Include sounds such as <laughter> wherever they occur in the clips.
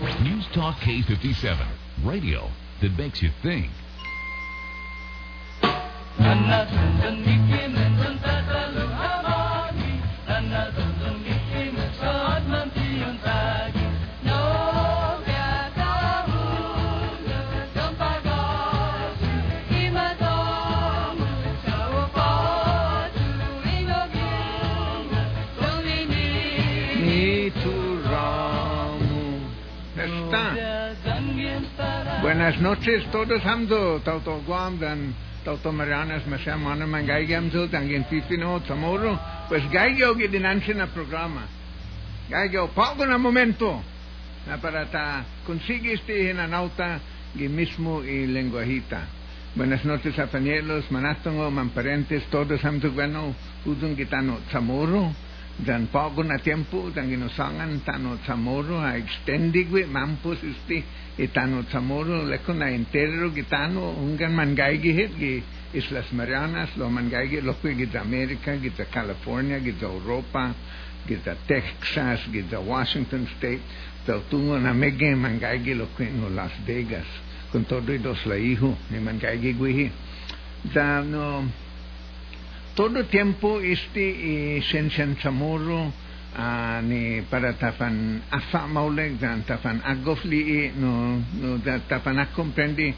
News Talk K57. Radio that makes you think. Buenas noches todos hamdo tauto guam dan tauto marianas masya mana mangaigam zo tangin fifino tamoro pues gaigo que dinanse na programa. Gaigo pago na momento. Na para ta consiguiste en anauta que mismo y lenguajita. Buenas noches a panielos, manatongo, mamparentes, todos hamdo bueno, udun gitano tamoro Dan pagon a tiempo, dan ginosangan tano zamoro a extendigue mampos este etano zamoro lecon a entero gitano ungan mangaigihet que es las Marianas, lo mangaige lo que gita América, gita California, gita Europa, gita Texas, gita Washington State, pero tuvo una mega mangaige lo que en Las Vegas, con todo y dos la hijo, ni mangaige guiji. Dan no todo tiempo este eh, Sensen Zamoro uh, ni para tafan afa mauleg dan tafan agofli no no da tafan acomprendi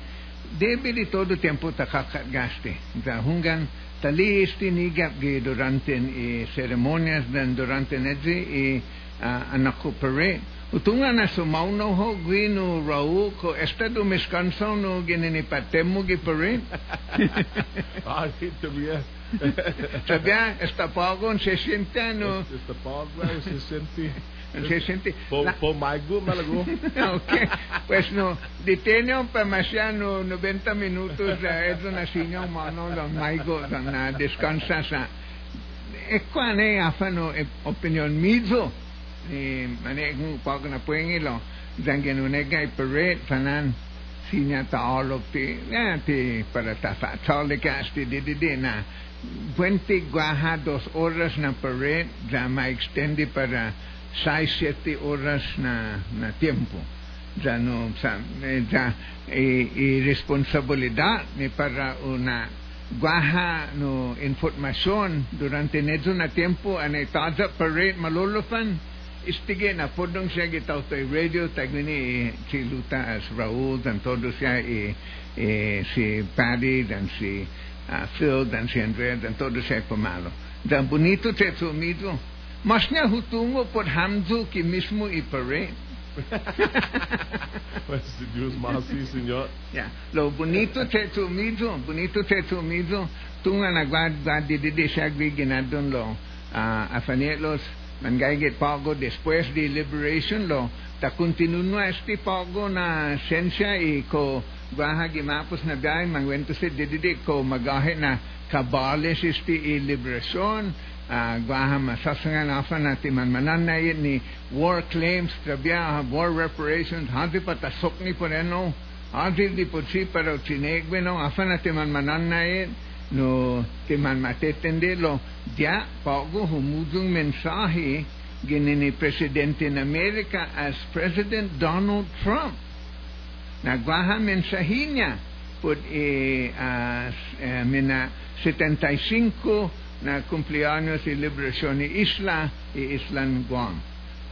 debe de todo tempo takakat gaste. Da hungan tali isti nigap ge durante e ceremonias dan durante nedzi e uh, anako parade Utunga na sumauno ho gwino rau ko esta do miscanso no ginini patemo gi parade. Ah, <laughs> <laughs> cioè bianco, sta poco, un 60 anni. Sta poco, eh, un 60 <laughs> non si sente. Po, la... po mai gu ma la gu. <laughs> Ok. Questo deteniamo per ma siano 90 minuti e eh, una signora ma non lo mai gu una descansata e qua ne fanno eh, opinione mezzo ma ne un po' che ne puoi lo zanche non è che per re fanan signata olo pi eh ti per la taffa ciò le casti di di di na. 20 guaja dos horas na parade ya ma extende para 6 7 horas na na tiempo. Ya no eh, ya e, e responsabilidad ni para una guaja no información. Durante nezo na tiempo ane taza parade malolofan istige na podong siya gitaw to radio tagni si Luta as Raul dan todo siya e, e si Paddy dan si Földen sin världen, då du ser på malo. Dan bonito te tumido. Masnia hutungo por hamdu que mismo y paré. <laughs> pues Dios más sí, señor. Ya, lo bonito te tumido, bonito te tumido. Tunga na guarda de de de sagriginadon lo afanetlos. Mangayget pago después de liberation lo. Ta continuo este pago na esencia y co bahagimapos na gayon, mangwento si Dididik ko magahe na kabalis isti ilibrasyon, uh, ah, gwaha masasangan afa na timan mananayin ni war claims, trabya, war reparations, hanti patasok ni poreno hanti di ni po si pero sinegwe no, afa na timan mananayin, no timan matetendelo, dia pago humudong mensahe ginini Presidente in America as President Donald Trump. Nagwaha mensahe niya. Put e uh, uh, mina 75 na cumpleaños y liberación ni isla y islan Guam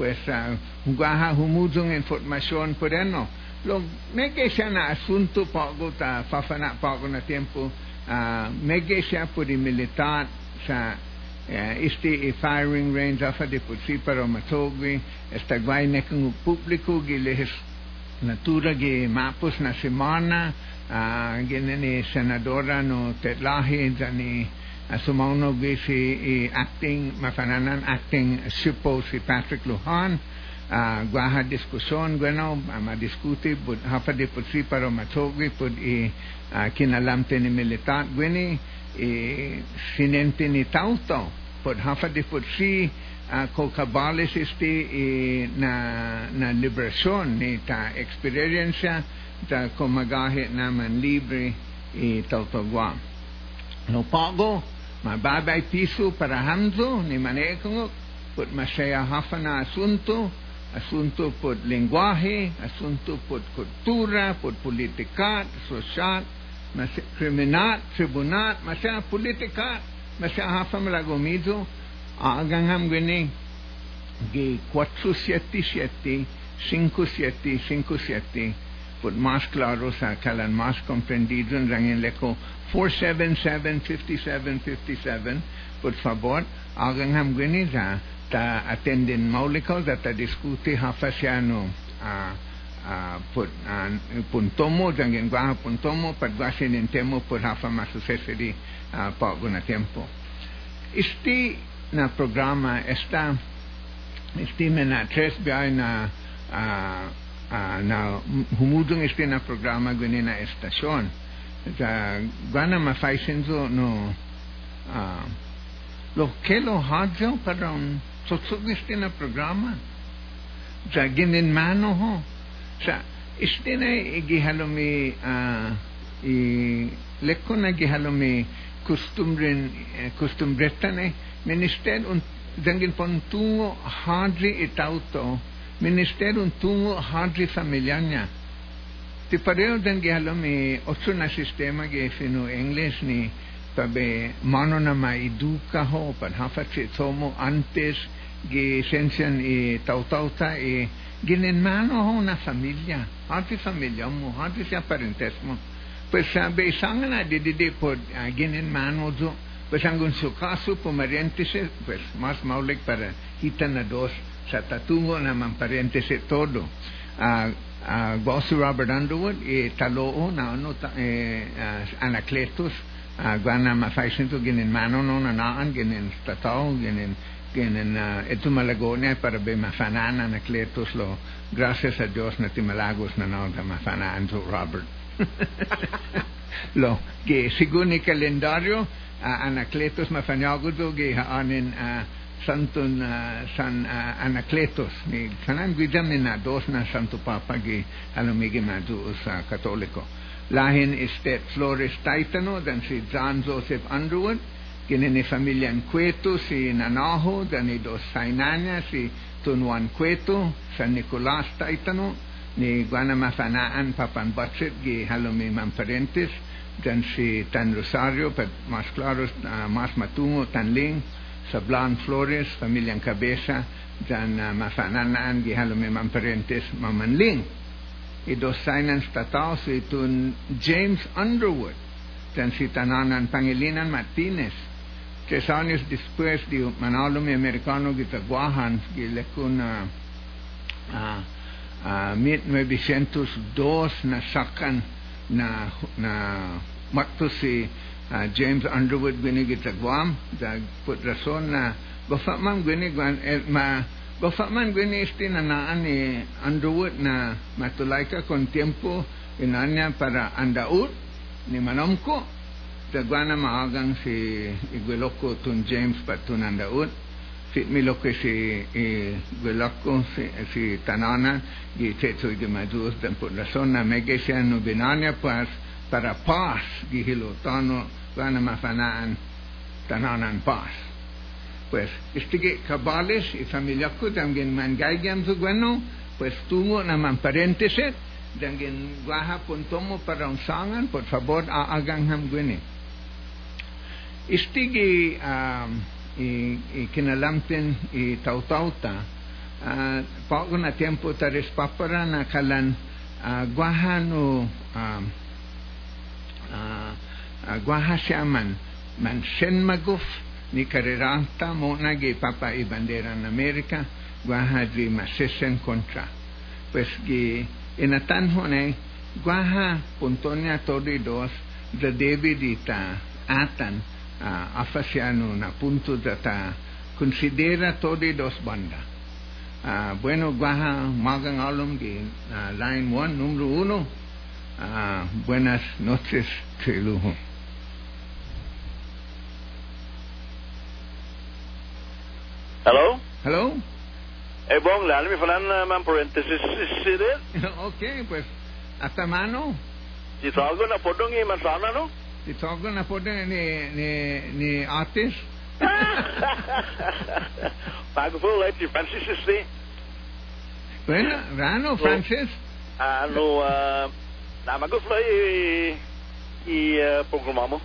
pues uh, gwaha humudong información por ano lo mege siya na asunto pago ta fafana pago na tiempo. Uh, mege siya por i militar sa uh, este e firing range afa de por si para matogwi esta guay na kung publiko gilehis natura gi mapos na semana uh, ginani senadora no tetlahi dani asumauno gi si i acting mafananan acting sipo si Patrick Lujan uh, guaha diskusyon bueno ma diskuti bud hafa de por si para matogwi pud i uh, kinalamte ni militar gwini i sinente ni tauto pud hafa de por si uh, ko kabales este i na na liberasyon ni ta experiencia ta kumagahe naman libre tauto Guam no pago mababay piso para hamzo ni manekongo put masaya hafa na asunto asunto por lenguaje, asunto por cultura, por política, social, masya criminal, tribunal, masya politika, masya hafam lagomizo, agang ham gini, gi 477, 57, 57, por más claro sa kalan más comprendido en rangin leko 477, 57, 57, por favor, agang ham gini za, ta attendin mauliko, za ta diskuti hafasiano, ah, uh, put uh, puntomo jangan gua puntomo pat gua sinin temo por hafa masu sesedi uh, pa guna tempo. Isti ένα πρόγραμμα εστά στήμενα τρέσβιαι να να χωμούντουν εστί ένα πρόγραμμα γουν ένα εστασιόν. Τα γουάνα μα φάισεν δω νο λο κέλο χάτζεο παρόν τσοτσούν εστί πρόγραμμα τα γίνεν μάνο χω τα εστί ένα γιχαλομι η λεκκόνα γιχαλομι κουστούμπρεν κουστούμπρεστανε minister un dangin pon tungo hadri itauto minister un tungo hadri familyanya ti pareo dan gihalumi otso na sistema ge fino english ni pabe mano na maiduka ho pan hafatsi tomo antes ge sensian i tautauta e ginen mano ho una famiglia, anti famiglia mo, anti sia parentesmo. Pues sabe sangana de de de uh, ginen mano zo, Peshangun sukasu pomerentese, pues más maulik para hitana dos, satatungo naman parentese todo. Gosu Robert Underwood, y taloo na eh, ano anakletos, gana mafaisinto ginin manonon anaan, ginin tatao, ginin tienen uh, ah, etumalagonia para be mafanan anacletos lo gracias a Dios na timalagos na no mafanan so Robert <laughs> lo que según el calendario Anacletos Mafaniagudo que en Santun San Anacletos ni sanan guidamen na dos na Santo Papa que a lo mege madu católico. Lahen este Flores Taitano dan si John Joseph Underwood tienen en familia en Cueto, si en Anajo, dan dos Sainania, si Tunuan Cueto, San Nicolás Taitano, Mafanaan Papan Batsit gi Halumi Mamparentes dan si Tan Rosario pero más claro uh, más matungo Tan Ling Sablan Flores familia Cabeza dan uh, Mafanaan gi Halumi Mamparentes Mamanling i dos Sainans tatao si Tun James Underwood dan si Tananan Pangilinan Martinez. Tres años después de Manalumi americano que que le con uh, uh, 1902 na sakan na na makto si uh, James Underwood gini kita Guam da put rason na bafa man gini gwan eh, ma bafa man gini isti na naan ni Underwood na matulay ka kon tiempo inanya para andaut ni manomko. Tagwana maagang si Igueloko tun James patun Milwaukee si Velako, eh, si Tanana, i Teto este, i Gemadustan por la zona, me que Megesian Ubinania, pues para paz, Gihilotano, Vanamafanaan, Tananan paz. Pues, este que cabales y familiaco también pues, mangaigan su pues, bueno, pues tuvo naman paréntesis, también guaja pontomo para un sangan, por favor, hagan ham guene. Este que, um, i tautauta uh, pago na tiempo taris papara na kalan uh, guaha no um, uh, uh, guaha siaman man senmaguf ni kariranta mo nagi papa i bandera na Amerika guaha di masesen kontra pues gi inatan hone guaha puntonya todi dos da devi di ta atan uh, afasiano na punto data considera todos dos banda. Uh, bueno, guaja magang alum di uh, line 1, número 1. Uh, buenas noches, Trilujo. Hello? Hello? Eh, bong, lalo mi falan uh, man parenthesis sidir. <laughs> okay, pues, hasta mano. Di tago na podong i mansana, no? They talk on a photo and the artist. Pagvul, é de Francis C. Bueno, Rano, Francis. Ah, eh, no, na magufla eh, i eh, i programamo.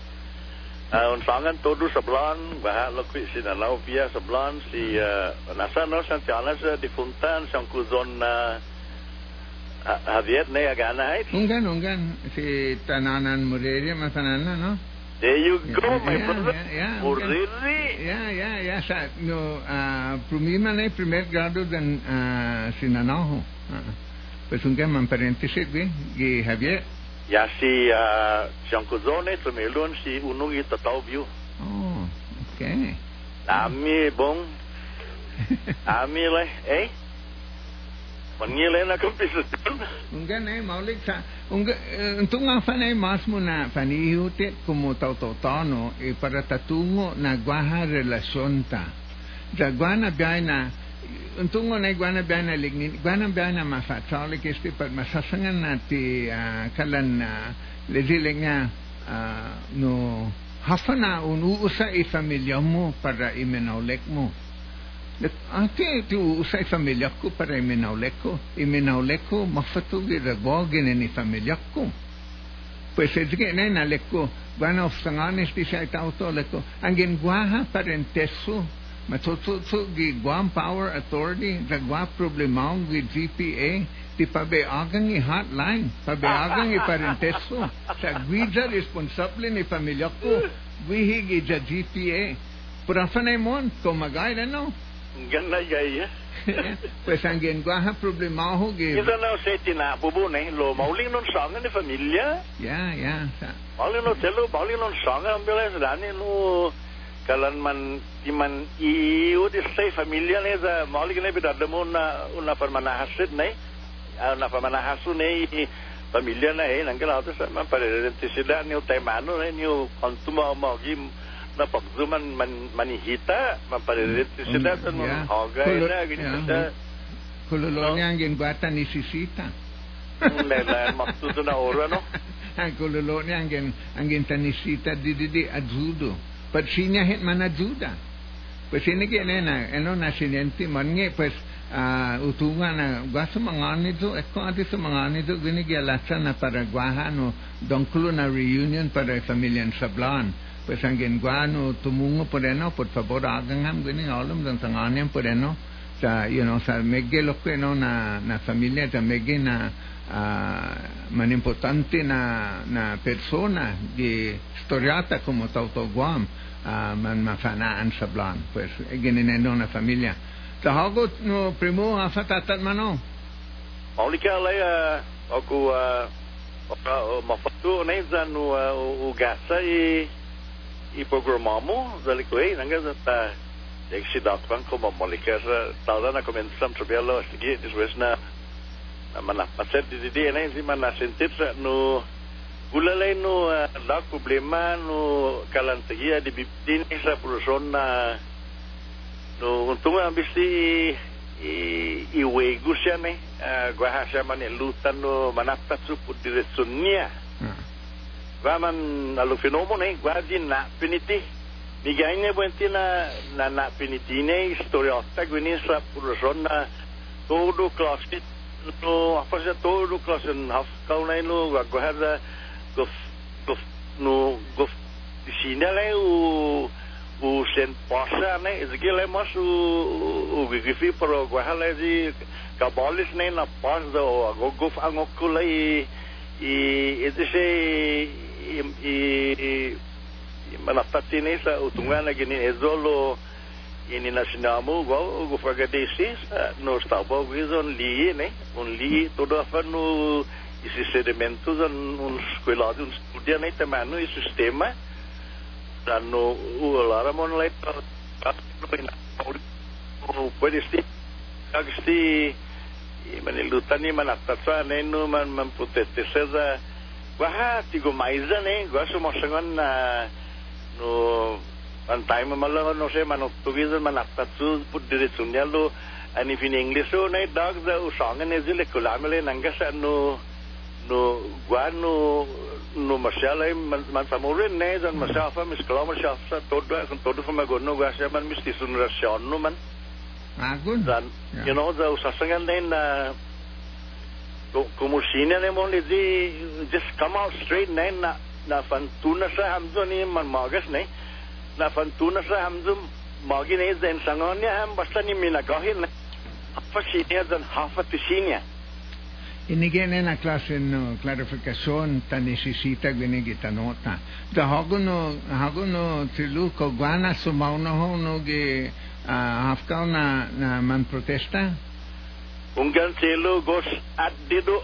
Uh, unsangan todo sebelon bahak lekwi sina lau pia sebelon si uh, nasa no santianas di funtan sangkuzon uh, Javier ne agana hait. Unggan, unggan. Si Tananan Morelia, masanana, no? There you go, Yeah, my yeah, brother. yeah, yeah, Muriri. Ya, ya, ya. Sa, no, ah, prumima na primer grado dan ah, sinanaho. Ah. Pues unggan man parenthesis, güey. Y Javier. Ya si uh, sang kuzon ne tumelun si unung i tataw view. Oh, okay. Ami bong Ami le, eh? Mangile na kumpisan. Unggan eh, maulik sa... Unggan, untuk nga fanay mas mo na fanihute como tautotano e para tatungo na guaha relasyon ta. Sa guana biyay na untuk nga na guana biyay na lignin, guana biyay na mafatsalik este pag masasangan na ti ah, kalan na ah, no hafa na unuusa i familya mo para imenaulek mo. Anche tu sei famigliacco per il menaulecco, il menaulecco ma fatto che da gogene ne famigliacco. Poi se dice che non lecco, vanno a stangane sti sai tauto lecco, anche in guaha parentesso, ma tutto tu che guam power authority, da gua problema che GPA, ti pabe agang i hotline, pabe agang i parentesso, sa guida responsabile ne famigliacco, guihi che già GPA. Però fa ne mon, come gai no? Ganda gaya. <laughs> pues ang gengwaha problema ho gi Isa na sa tina bubune lo mauling non sanga ni familia. ya ya sa Mauling no telo mauling non sanga ambela dani no kalan man timan i udi say familia ne za mauling ne bidada mo na una permana hasid ne una permana hasu ne i familia na eh nanggal auto sa man pare rentisida ni utemano ne ni kontuma mo gi na pagzuman man manihita man pare rentisida sa Yeah. hoga Kulo- na gini yeah. sa kulolo niya ang gengwata ni Sisita Nela maksudo na ora no. Ang niya sinya hit man pues ini que nena eno na sinenti man nge pues ah, utunga na guaso mangani to eko ati sa gini na para guaha no na reunion para familia en Sablan pues ang genguano tumungo por eno por favor hagan ham gini alam dan sanganian por eno sa you know sa megge lo que no na na familia sa megge na ah, man importante na na persona di storiata como Tauto Guam ah, man mafanaan sa blan pues gineneno na familia. Sa hagot no primo afatatat mano Maulika lai aku mafatu na za no ugasa i i programamu zali ko eh nanga za ta Eksi datang ko maulika sa tala na komensam trabelo sige dis na mana paset di di na si mana sentit sa no la problema no kalantagia di bibtin sa puluson na no untung ang bisi i ne uh, gwa siya man lutan no manapta su pudiretsun niya Gwa man alu fenomo ne gwa din na piniti bigay niya buwenti na na na piniti ne historiota gwini sa puluson na todo klasit no apa siya todo klasin half kau na no gwa hada guf guf no guf di sini le u u sen pasa ne izgi le mas u u gifi pro gwa hala di kabalis ne na pas do go guf angokku le i ita shay manafatinisa utungana gini ezolo ini nasinamu go go fagadesis no stabo gizon li ne un li todo afanu esses sedimentos um escoilado um estudia nem também no sistema da no o laramon lá para para pode ser ilutani man atatsa ne no man man potete seza Wah, tigo maiza ne, gua sumo sangon na no antay mo malo no se manok tugizan manatatsu put diretsunya lo ani fin english so na dog za usang ne zile kulamele nanga sa no no gua no no masala man man samurin ne zan masafa mis klama shafa todo kan todo fa magono gua sa man mis tisun rasyon no man Agun. dan Yeah. you know the usasangan din na ku- kumusina ni mo ni di just come out straight na na na fantuna sa hamzo ni man magas ni na fantuna sa hamzo magi ni den sangon niya ham basta ni minagahin na hafa sinya dan hafa tisinya Inigene na klase no clarificación ta necesita gwene gitanota. Da haguno haguno tilu ko gwana sumauno ho no ge haftal na, na man protesta? Ungkan selo gos adido dido.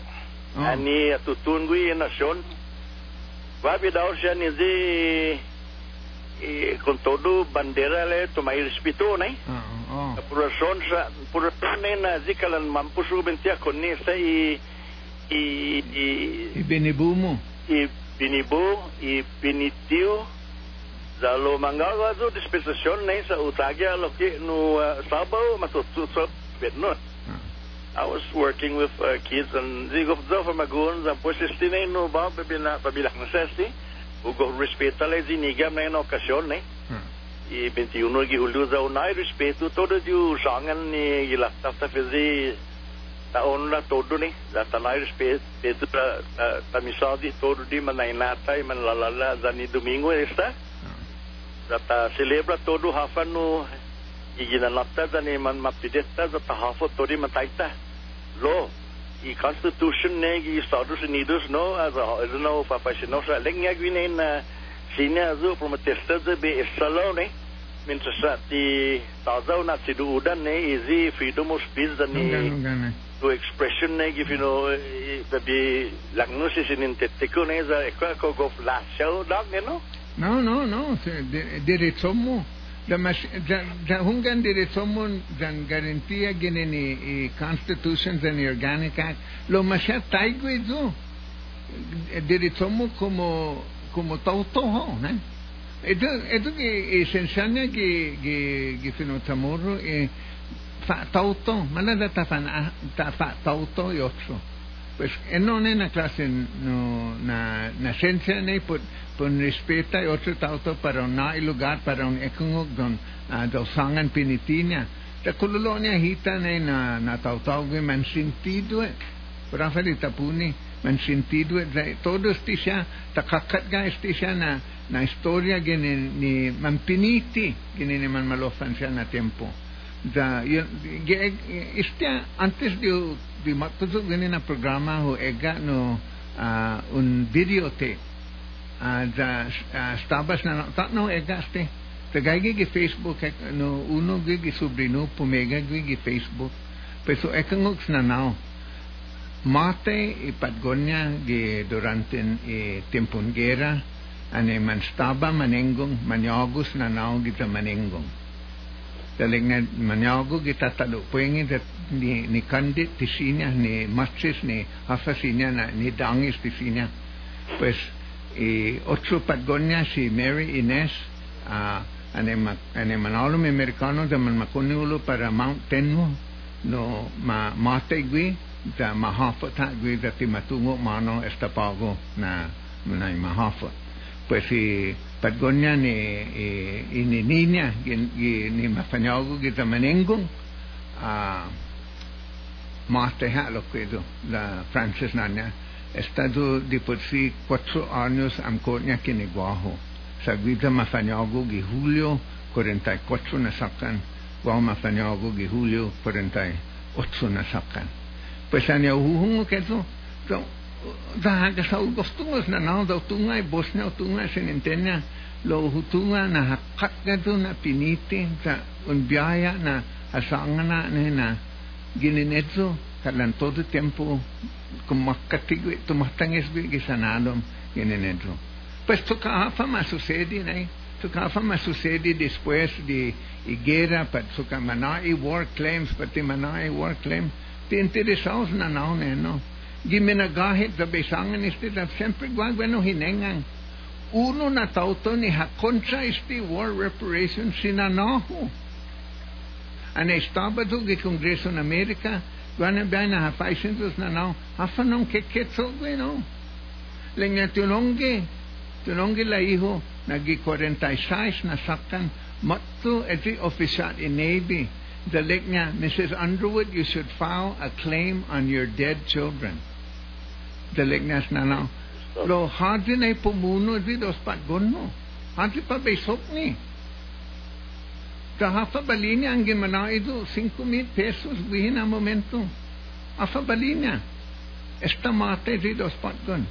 Oh. Ani atutun gui nasyon. Vabi daw siya ni di e, con todo bandera le respeto, né? Oh, oh. A puração já, puração nem na zikalan mampusu bentia conhece e e e e benebumo e benibu e benitiu Zalo mangawa do dispensasyon na sa utagya lo ki no uh, sabaw matutu so no. Ah. I was working with uh, kids and zigo do for magun za pues estine no ba babila babila na sesti ugo respeta le zinigam na en okasyon ne Ah. i 21 gi huldu za unai respeto todo ju sangan ni gila tafta fizi ta onna todo ni. Za tanai respeto ta ta- ta misadi todo di manainata i manlalala za ni domingo esta za ta celebra todo hafan no igina lapta za ni man mapidetta za ta hafo todo mataita lo i constitution ne gi Estados Unidos no as a no professional sa lengya gwine na sina zo promotesta de be salone min sa ti tazaw na ti duudan ne easy freedom of speech da nungan. to expression ne gi fino babi langno si sinin teteko ne za ekwa ko go flash show dog ne no No, no, no, direzomo. The Hungan direzomo dan garantía que en eh, Constitution the Organic Act lo masha taigo eso. Direzomo como como todo todo. Esto, esto que se que que que eh, fa tauto, mala da. Pues non è una classe no, na, na scienza né per, per rispetta e oltre tanto per un lugar para un economic don ah, uh, del sangan pinitina ta kululonia hita na na natautawgi man sentido Rafael tapuni man sentido todos ti siya takakat ga ti siya na na istorya gini ni man piniti gini ni man malofan na tempo da yun este antes de de matutog gani na programa ho ega no uh, un videotape uh, da uh, stabas na tatno ega ste. Tagay gi Facebook e, no uno gi sobrino pumega gi Facebook. Peso ekangox na now Mate y Patgonia que durante e tempon guerra ane manstaba manengong manyagos na naong kita manengong daling na manyago kita talo puengi dat ni ni kandit tisinya ni matches ni hafasinya na ni dangis tisinya. Pues y otro Patgonia si Mary Inés ah ane ma ane manalo americano da man makuniulo para Mount Tenmo no ma mate gui da mahafata gui da ti matungo mano estapago na na mahafat pues si Patagonia ni, eh, ni niña ni, ni mafanyago que tamanengon a masteja lo que la Frances Nanya estado de por sí cuatro años amcoña que neguajo seguida mafanyago que julio 44 nasakan guajo mafanyago que julio 48 nasakan pues anya huhungo que eso Zahaga sau costumas na nao da utunga e bosna utunga e senentena lo hutunga na hakakadu na pinite sa unbiaya na asangana ne na gininetso kalan todo tiempo kumakatigo tumatanges bi gisanalom gininetso. Pues tu kaafa ma sucede na tu kaafa ma sucede después de higuera pat su kamanai war claims pat manai war claims te interesaos na nao ne no. Giminagahit sa besangan este da sempre guag bueno hinengan uno na tauto ni hakontra este war reparation sinanaho Ana estaba do que Congreso na América, guana bana ha faixentos na não, hafa não que que so bueno. Lenga tunonge, tunonge la hijo nagi 46 na sakan, matto eti oficial in Navy, Deliknya, Mrs. Underwood, you should file a claim on your dead children. Dalig nas na no. Lo hadi na pumuno di dos patgon no. Hadi pa besok ni. Daha fa balinya ang gimana ito 5,000 pesos bihin ang momento. Afa balinya. Esta mate di dos patgon.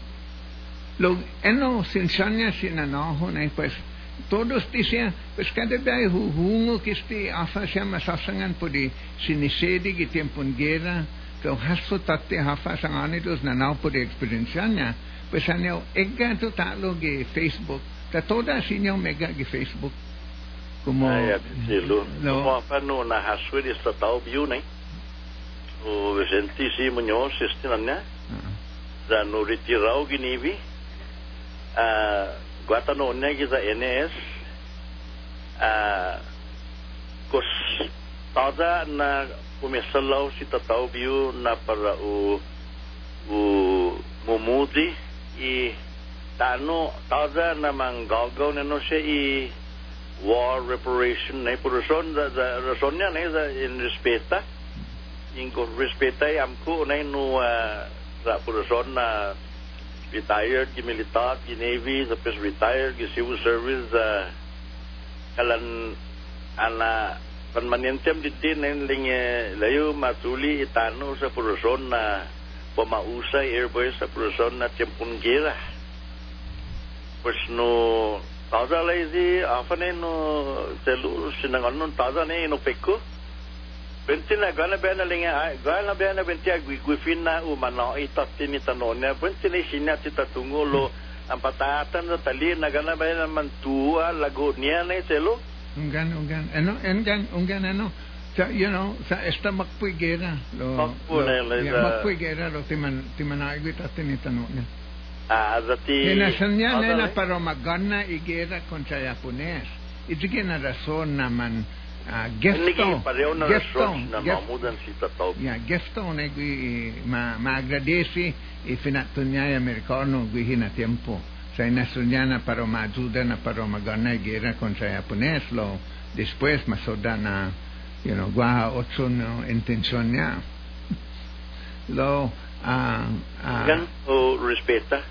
Lo eno sinsanya sinanaho na pues todos dicen, pues kada dai huhungo kisti asa siya masasangan po di sinisedig itempon gera Então, બ્રહ્મસ્ફુતત્વે હફસાન it was Nanapur experiencianya pesanya ega tu taloge Facebook. Ta toda sinya mega ge Facebook. Como Ay, lo, lo, como apano na hasuiri estatal biu né o Vicentíssimo Nhoz estinanya ah. da no retirau ginivi a guata no negi da NS a cos toda na umisalau si tatau biu na para o o mumudi i tano tada na manggagaw na no siya i war reparation na razón da da razón niya na da in respeta in ko respeta ay amko na no por razón na retired ki militar ki navy the pes retired ki civil service kalan ana permanentiem di din en linge layo matuli itano sa por razón na pamausay airways sa por razón na tiempong gira pues no taza lazy afane no telu sinangan no taza ne no pekko bentina gana bena linga gana bena bentia gui gui finna u mana ita tini tanone bentina sinya tita tungo lo <laughs> ampatatan na tali na gana bena mantua lagonia ne telu Ungan, ungan, ano, eh, ungan, ungan, ano. Eh, sa, you know, sa esta. Lo, Yeah, makpuigera. Ah, ah para magana igera kontra Japones. Ito naman gesto. Gesto. Gesto. Gesto ma, ma agradeci e finatunyan amerikano gui hina tempo. Seinasuyana Paroma Ayudana Paroma Gana Guerra contra Japonés, lo después Masodana, you know, Guaha Otsuno Intención ya. Lo. Ah, ah. Respeta,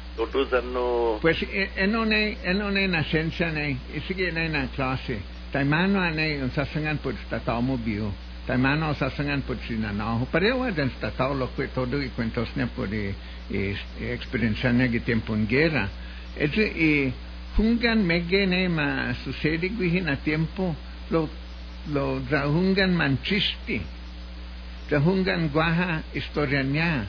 Pues eh, en una, en una nascenza, ne, sigue en una clase, taimano ane, un sasangan por tatamu bio. Taimano sasangan por sinanaho. Parejo en tatamu lo que todo y cuentos ne por eh, experiencia en tiempo en guerra. Entonces, eh, Hungan Megenema eh, sucede que a tiempo lo, lo Rahungan Manchisti, Rahungan Guaja Historiañá,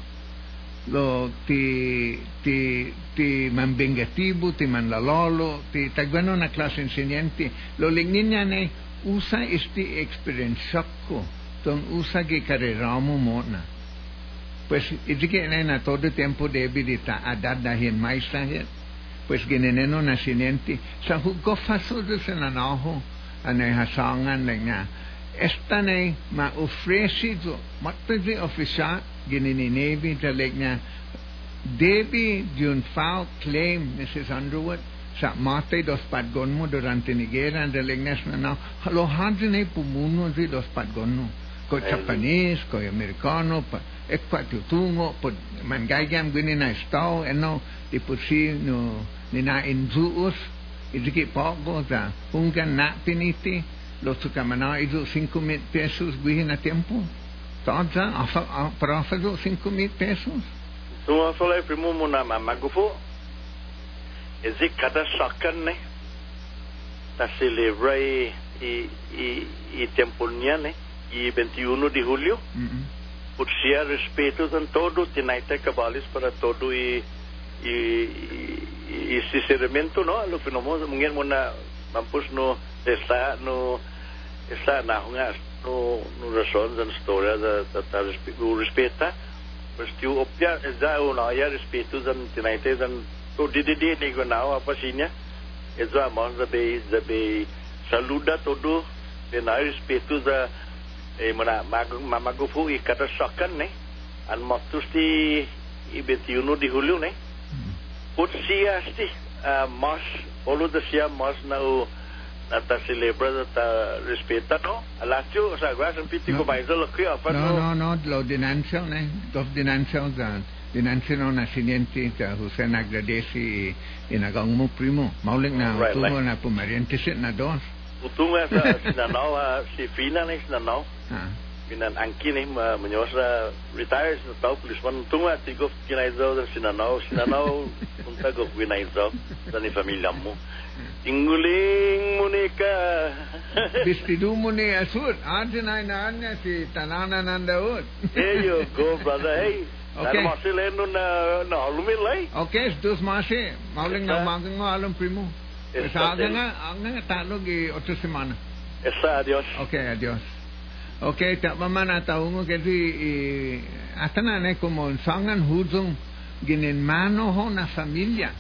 lo te, te, te manvengativo, te manlalolo, te taguano una clase enseñante, lo legniniane eh, usa este experienciaco, don usa que careramo mona. Pues, es que en todo tiempo debe de estar a dar da maestra pues gineneno nasinenti sa hugo fasudo sa nanaho anay hasangan na nga esta na ma ofrecido matpezi ofisa gininenebi talag nga debi di un foul claim Mrs. Underwood sa mate dos patgonmo durante nigera ang dalignas na na halohadin ay pumuno di dos patgonmo ko Japanese, ko Amerikano, pa, Ekwatyutungo, manggayam gini nastau, eno dipusi no nina inzuus, idiki pouco da ungan na penite, lo sukamana idu cinco mil pesos guihina tempo, toda a profa do cinco mil pesos. Tu a falei primo muna mama gufu, ezi kada sakan ne, ta e e e tempo nia e 21 de julho por puxar respeito de todo, tinha que cabalos para todo e e, e, e sinceramente não, lo que não mungkin muna mampus no está no está na hunga no no razões da história da da, da é respeito respeita mas tu opia já o não ia respeito da tinha que o to dididi nego não a sinya. É já mãos da be da bei saluda todo de na respeito da e mana mag mamagufu i kata sakan ne an motus di i 21 di julio ne Put sia sti uh, mas olu da sia mas na o nata celebra nata respeta no alacio sa gua sempiti No. ko mai lo qui apa No, no, no, lo denuncio, ne? Dos denuncio, da, denuncio nascimenti, da Hussein agradeci e na gangmo primo. Mauling na tumo na pumariente sit na dos. Utunga sa <laughs> sinanaw ah, si Fina ni sinanaw Ha. Pinan angkin ni ma menyosa retire sa tau policeman tunga tigo kinaizo dan sinanaw sinanaw <laughs> punta go kinaizo dan ni familia mo Tinguling munika Bistidu <laughs> mo ni asur. Aja na inaanya si tanana nandaot. There you go brother hey Okay. Masih leno na na alumilay Okay, dos masi. Mauling na Esa- magang mo along primo. Pues hagan, hagan talog y eh, otra semana. Está, adiós. Ok, adiós. Ok, tapman at taong kasi eh, hasta na na como sangan hudong ginenmano ho na familia.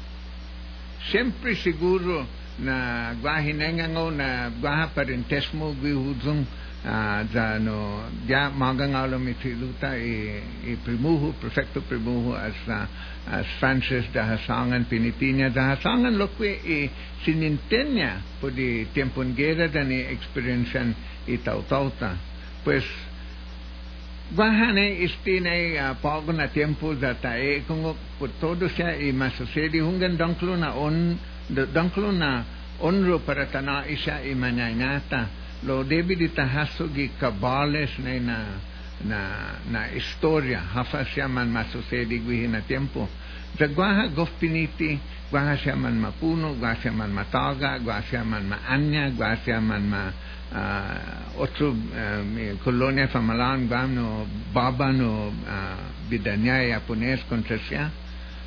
Siyempre siguro na gwahinengan ho na gwaha parentesmo gwi hudong Ah, Giano dia magangalam itiluta i, eh, i eh, primuhu prefecto primuhu as uh, as Francis dahasangan pinitinya dahasangan lokwe i eh, sinintenya po di tempon gera dan i experiencean i tautauta pues Bahane istine uh, ah, pago na tiempo da tae. Kungo por todo siya i masosedi hungan donklo na on donklo na onro para tana isya i manyanata lo devi tahasugi cabales né na na na historia hafa siaman masusedi guhi na tempo. Da guaha gofpiniti guaha siaman mapuno guaha siaman mataga guaha siaman ma anya guaha siaman ma uh, otro uh, colonia famalan guamno babano uh, bidania e japonés concesia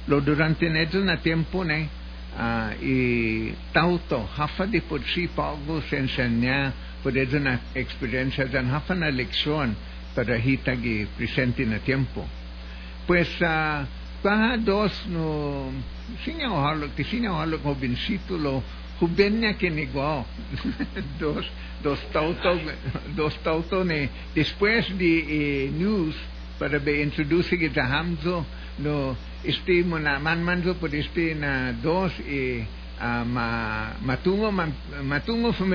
lo durante neto na tempo né uh, e tauto hafa di por si pago senza Pues por eso una experiencia de una lección para hita que presente en el tiempo. Pues uh, dos no sin que sin lo juvenia que <laughs> dos dos tautos dos tautos después de eh, news para be que tahamzo no este man manzo por este dos eh, ma, matungo ma, matungo fue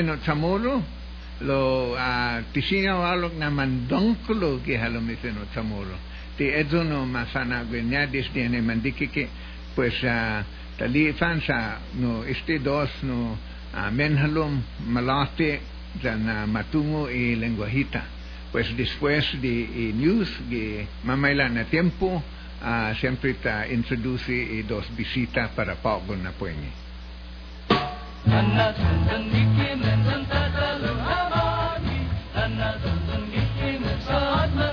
lo uh, tisina walok na mandongkulo ki halo miseno chamolo ti edzo no masana gwenya desde ne mandiki que pues uh, tali fansa no este dos no uh, menhalom malate dan uh, matungo y lenguajita pues después de news de mamaila na tiempo uh, siempre ta introduce eh, dos visitas para Pago na puenye Sana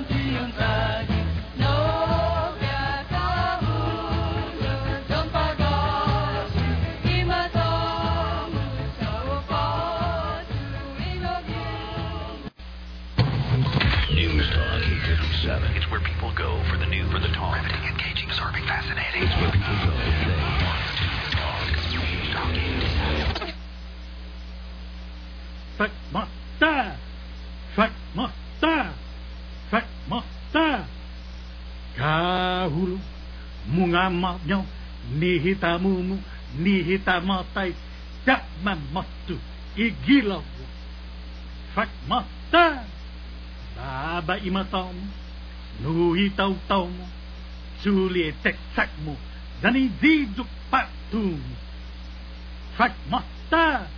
mungamat nyo nihita mumu nihita matay dakman matu igilaw Fakmata! Baba imataw mo nuhitaw-taw mo suli teksak mo danididuk patum Fakmata!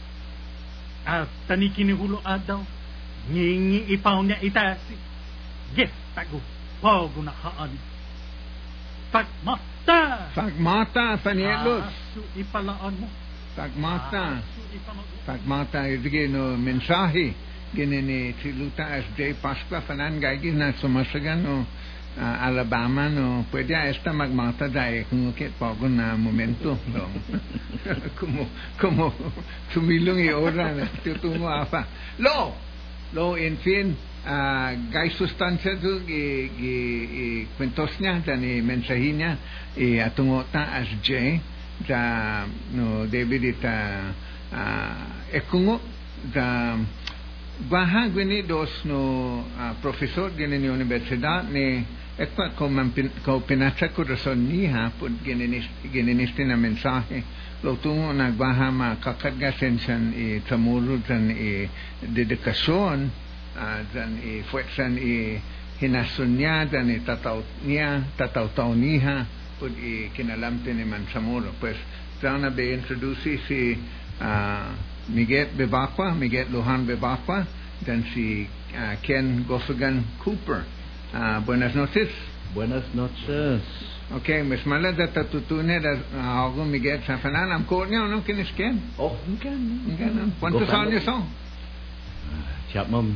At tanikinuhulo adaw, ngingi ipaw niya itasi. Yes, tago, pogo na kaan. Pagmata! Fagmata Fanielos Asu ipalaan mo. Fagmata Asu ipalaan mo. Fagmata izgi no mensahe gini ni Chiluta as J. Pascua fanan gaigi na sumasagan no ah, Alabama no pwede a esta magmata dai kung ukit pogo na momento no <laughs> como como tumilong i ora na tutungo apa lo lo en fin ah, gai sustansya tu gi gi i kwentos niya dan i mensahe niya i atungo ta as J da no David ita uh, ekungo da baha gini dos no ah, profesor gini ni universidad ni Ekwa ko man pin, ko rason niha put gininis gininisti na mensahe lo tungo nagbaha ma kakadgasen san i tamuro san i dedikasyon uh, san i fuetsan i hinasun niya dan i tataw niya tataw taw niha put i kinalamte ni Mansamuro pues sana be introduce si uh, Miguel Bebacqua Miguel Lujan Bebacqua dan si uh, Ken Gofagan Cooper. Uh, buenas noches Buenas noches. Okay, mismaladet a tutune das hago Miguel Safanan. Am Corneo, não queres quer? Oh, não quer. Não quer, não. Quantos anos são? Chapman.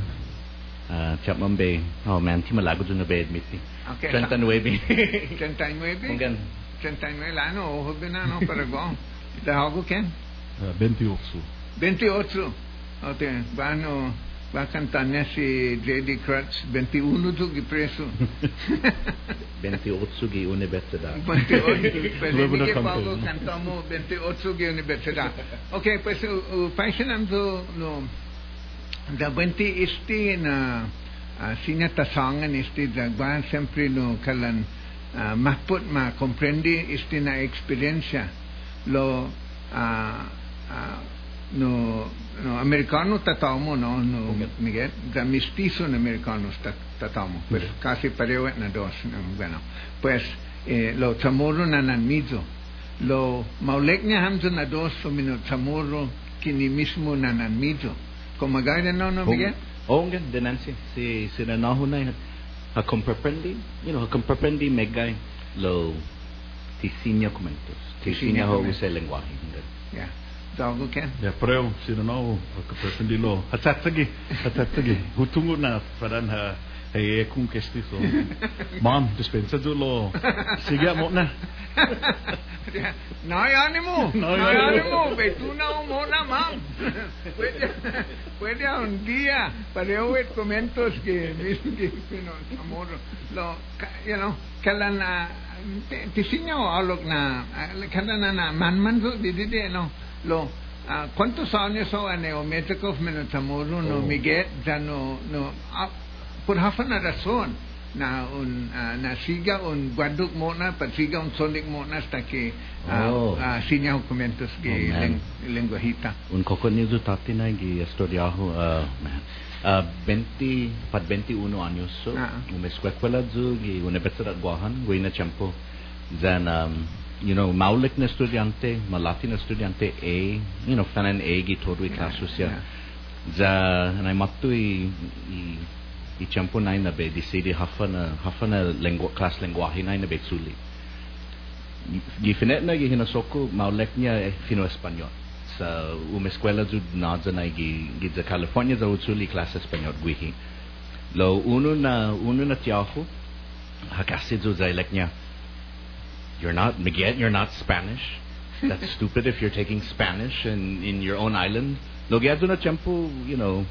Chapman Bay. Oh, man, ti malago dun na bed miti. Okay. 39. 39? Kung gan. 39 ano, o hubin na, no, paragong. Da hago ken? 28. 28. Okay, bueno. Va a cantar si J.D. Crutch 21 tu que preso. 28 gi universidad. 28. Pues Luego ni na que canto. pago cantamos 28 que universidad. Okay, pues uh, uh, paisinan do no da 20 isti na uh, sinya tasangan isti da ba sempre no kalan uh, mahput ma comprendi isti na experiencia lo uh, uh, no No, americano tatamo, no, no, Miguel. Da mestizo en americanos tatamo, pues casi pareo en dos. Bueno, pues eh, lo chamorro nananizo. Lo maulecnia hamzo na dos, o mino chamorro que ni mismo nananizo. Como gaire no, no, Miguel. Onga, denansi, si, si na nahuna, a comprendi, you know, a comprendi me gai lo tisinia comentos, tisinia hovis el lenguaje. Yeah. Tisinya Tisinya ho kumentos. sa lengguahe. Nga. yeah Dago ken Ja, preo, sino na ako, pagkaprependi lo. Hatsatagi, hatsatagi. Hutungo na, paran ha, hey, kung kesti so. <laughs> Mom, dispensa do lo. Sige mo na. no no, No hay hay ánimo, ve tú no mona mam. puede, puede a un día, para ver comentos que dicen que, know, amor, lo, you know, kala na, tisinyo alok na, kala na na, man man so, di di di, no, lo, ah, ¿cuántos años son a Neometrikov Menotamoro, no, Oh. Miguel, ya no, no, ah, por hafa na razón, na un ah, na siga un guaduk mona pa siga un sonic mona hasta que ah, Oh. ah, sinya documentos que Oh, man. len, lenguajita Un koko niyo tati na gi estudiaho, uh. Uh, 20, pat 21 años so, Ah. uma escuela zu gi Universidad Guahan, guina tiempo. Then, um, you know, maulikne estudiante, malatine estudiante e, you know, fanen egi todu ikasusia. Yeah, yeah. Za nai matu i, i, i champu nai na be decidi hafana hafana lengua class lenguaje nai na be suli. Gi finet na gi hina soku mauleknya fino español. Sa uma escuela zu nadza nai gi gi za California za utsuli class español guihi. Lo uno na uno na tiahu hakasi zu za eleknya. You're not, Miguel, you're not Spanish. That's <laughs> stupid if you're taking Spanish in, in your own island. Lo gyado na tiempo, you know,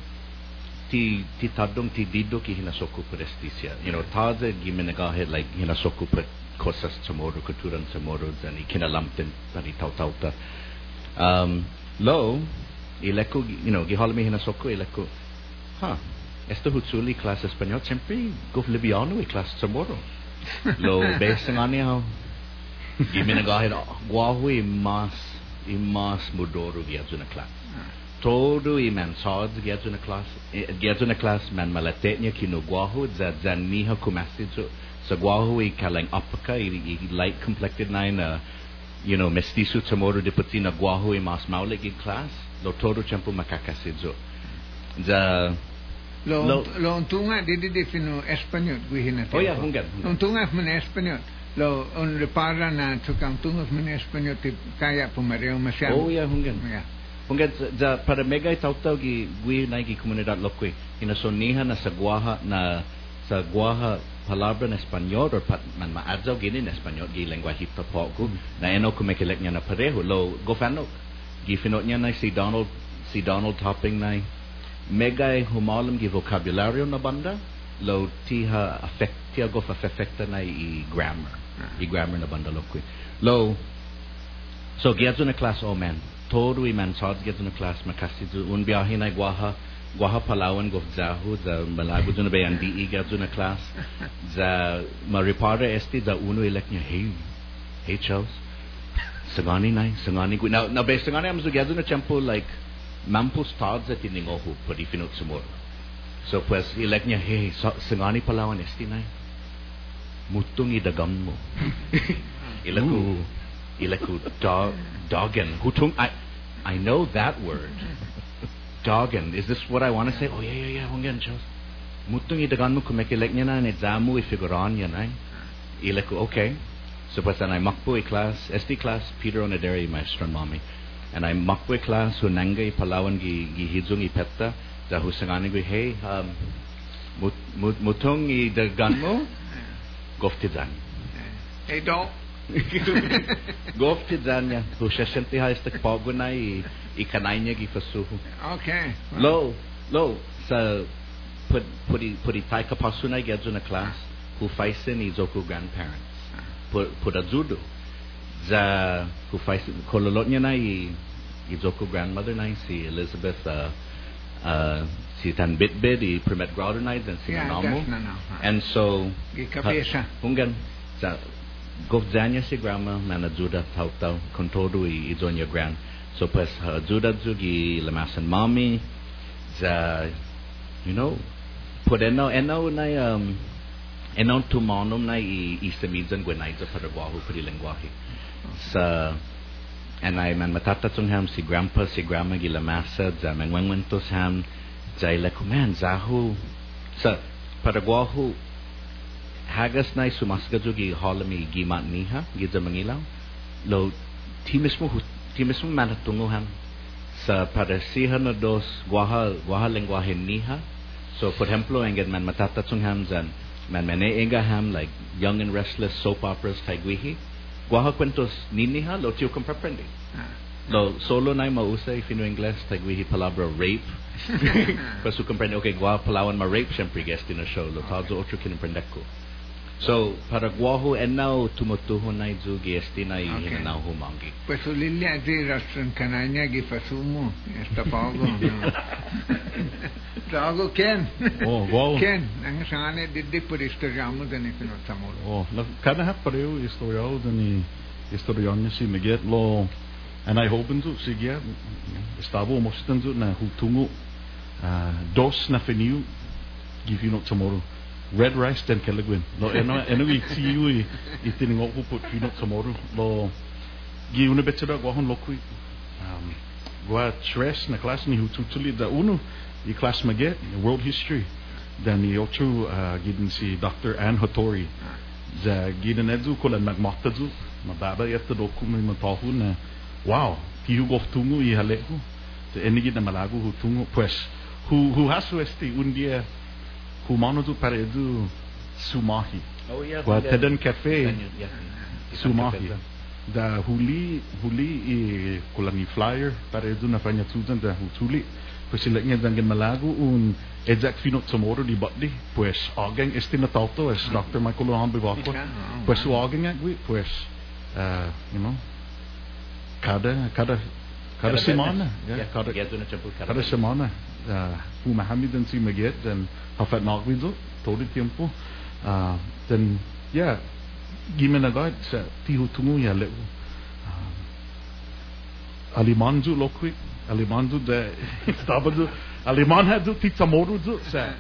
ti ti tadong ti dido ki hinasoko per esticia. You know, taze gi minagahe like hinasoko per cosas chamorro, kulturan chamorro, and i kinalamten tani tau tauta. Um, lo, ileko, you know, gihala mi hinasoko, ileko, huh, esto hutsuli class español, siempre go libiano i class chamorro. <laughs> Lo, besang ani hao, Giminagahir guahu imas imas mudoru viajuna class. Todo e mansod viajuna class viajuna class man malatetnia que no guahu zaniha kumasitu sa guahu e kalang apaka e light complected nine uh, you know mestiço tamoru de patina guahu e mas maulik in class lo todo tempo makakasidzo. The Lo, lo, lo tunga didi defino espanhol guihina. Oh ya, hungan. Lo tunga men espanhol. lo, on le parla na tsukantungus mene espanyo ti kaya pumareo masyam. Oh, ya, hunggan. Ya. Hunggan, za, para mega itautaw gi gwi na gi komunidad lokwe, inasoniha na sa guaha na sa guaha palabra na Espanyol or pat, man maadzaw gini na Espanyol gi lengguahe tapoku hmm. na eno kumekilek niya na pareho. Lo gofano gi finot niya na si Donald si Donald Topping na megay humalam gi vocabulario na banda. Lo tiha affect tiago fa affecta na i grammar. The grammar na her in of. Lo, so gets in a class, o man. Todo i man, sod gets in a class, makasizu, un biyahe na guha guha palawan gof zahu, za malago zuna bayan di i gets in a class, za maripara esti, za uno elect niya, hey, hey Charles, sangani nai, sangani kui. Now, now, based sangani amso gets in a like, mampu stod za tiningohu, pari finot more. So, pues, elect niya, hey, sangani palawan esti nai mutung idagam mo ilaku ilaku dog dogan hutung I I know that word dogging. Is this what I want to say? Oh, yeah, yeah, yeah. Hongyan, Charles. Mutung itagan mo kumekilek niya na, nidzamu ifiguran niya na. Ilaku, okay. So, pues, and I makpo class, SD class, Peter Onaderi, my astronomy. And I makpo class, hunanga i palawan gi, gi hizung i petta, da husangani gi, hey, um, mut, mut, mutung i Goftizania. Hej då. <laughs> Goftizania, hushashenti haistak paguna i i kanainya gifasuhu. Okay. Low, low sa put put put itai kapasuna gadzo na class who faisen is oku grandparents. Ah. Put put azudu. Za who faisen na i Izoko grandmother na si Elizabeth uh, uh, si San Bitbit, i-permit growler night, and si yeah, And so, Gikabesa. Kung gan, sa, govdzania si grama na nadzuda tau tau, kontodu i idzonya gran. So, pues, hadzuda dzugi lamasan mami, za, you know, put eno, eno na, um, eno tumanum na i isamidzan gwenaiza paragwahu pari lingwahi. Sa, and I man matatatsung ham si grandpa si grandma gilamasa za man mengwengwentos ham, ใจและ kumanzahu sa paraguahu hagas nai sumasgajo gi holami gi matni ha gi zamangila lo timismo timismo manatungo ham sa parasihan dos guaha guaha lenguaje niha so por ejemplo engen man matatatsung hamzan man mene enga ham like young and restless soap operas taigwihi guaha cuentos niniha lo tio comprende lo solo nai mausa y fino inglés taigwihi palabra rape <laughs> Pasu comprende, ok, gua palawan ma rape siyempre guest show. Otro kinimprende ko. So, para guaho enao tumutuho na izu guest yung okay. hinanaw humangi. Pasu lilya di rastran kananya gi pasumo. Esta pago. Tago <laughs> Ken. Oh. Ken, ang sana diddi por istoryamo din ipinotamolo. Eh, oh, kanahat pareho istoryaw din eh, istoryan niya si Miguel And I hope into sige eh, estaba mo na hutungo uh, dos na feniu give you not tomorrow. Red rice dan kelagwin lo eno eno i tiu i i tiningo ko put you not tomorrow. Lo gi una betera gwa hon lokui um gwa stress na class ni hututuli da uno i class maget world history. Dan i otro uh, gidin si Dr. Ann Hattori. Za gidin edu ko lan magmatazu mababa yata doku mi matahu na wow ki hu goftungu i halehu te enigi na malagu hutungu pues hu hasu esti un dia humano tu para edu sumahi. Oh yeah Gua tedan cafe. yeah sumahi. Da huli huli i kulani flyer para edu na fanya tutan da hutuli pues ilaknya dangan malagu un ejak finot tomorrow di bakdi pues ageng esti na tauto es Dr. Michael Lohan bivako Iya, pues wow. ageng agwi pues uh, you know. Kada kada kada semana ya. Kada cada semana. Uh, mahamidan si maget dan hafat nagwido todo tiempo uh, dan ya gimana gad sa tihu tungu ya le uh, alimanju lokwi alimanju da <laughs> stabadu aliman hadu tita moru du sa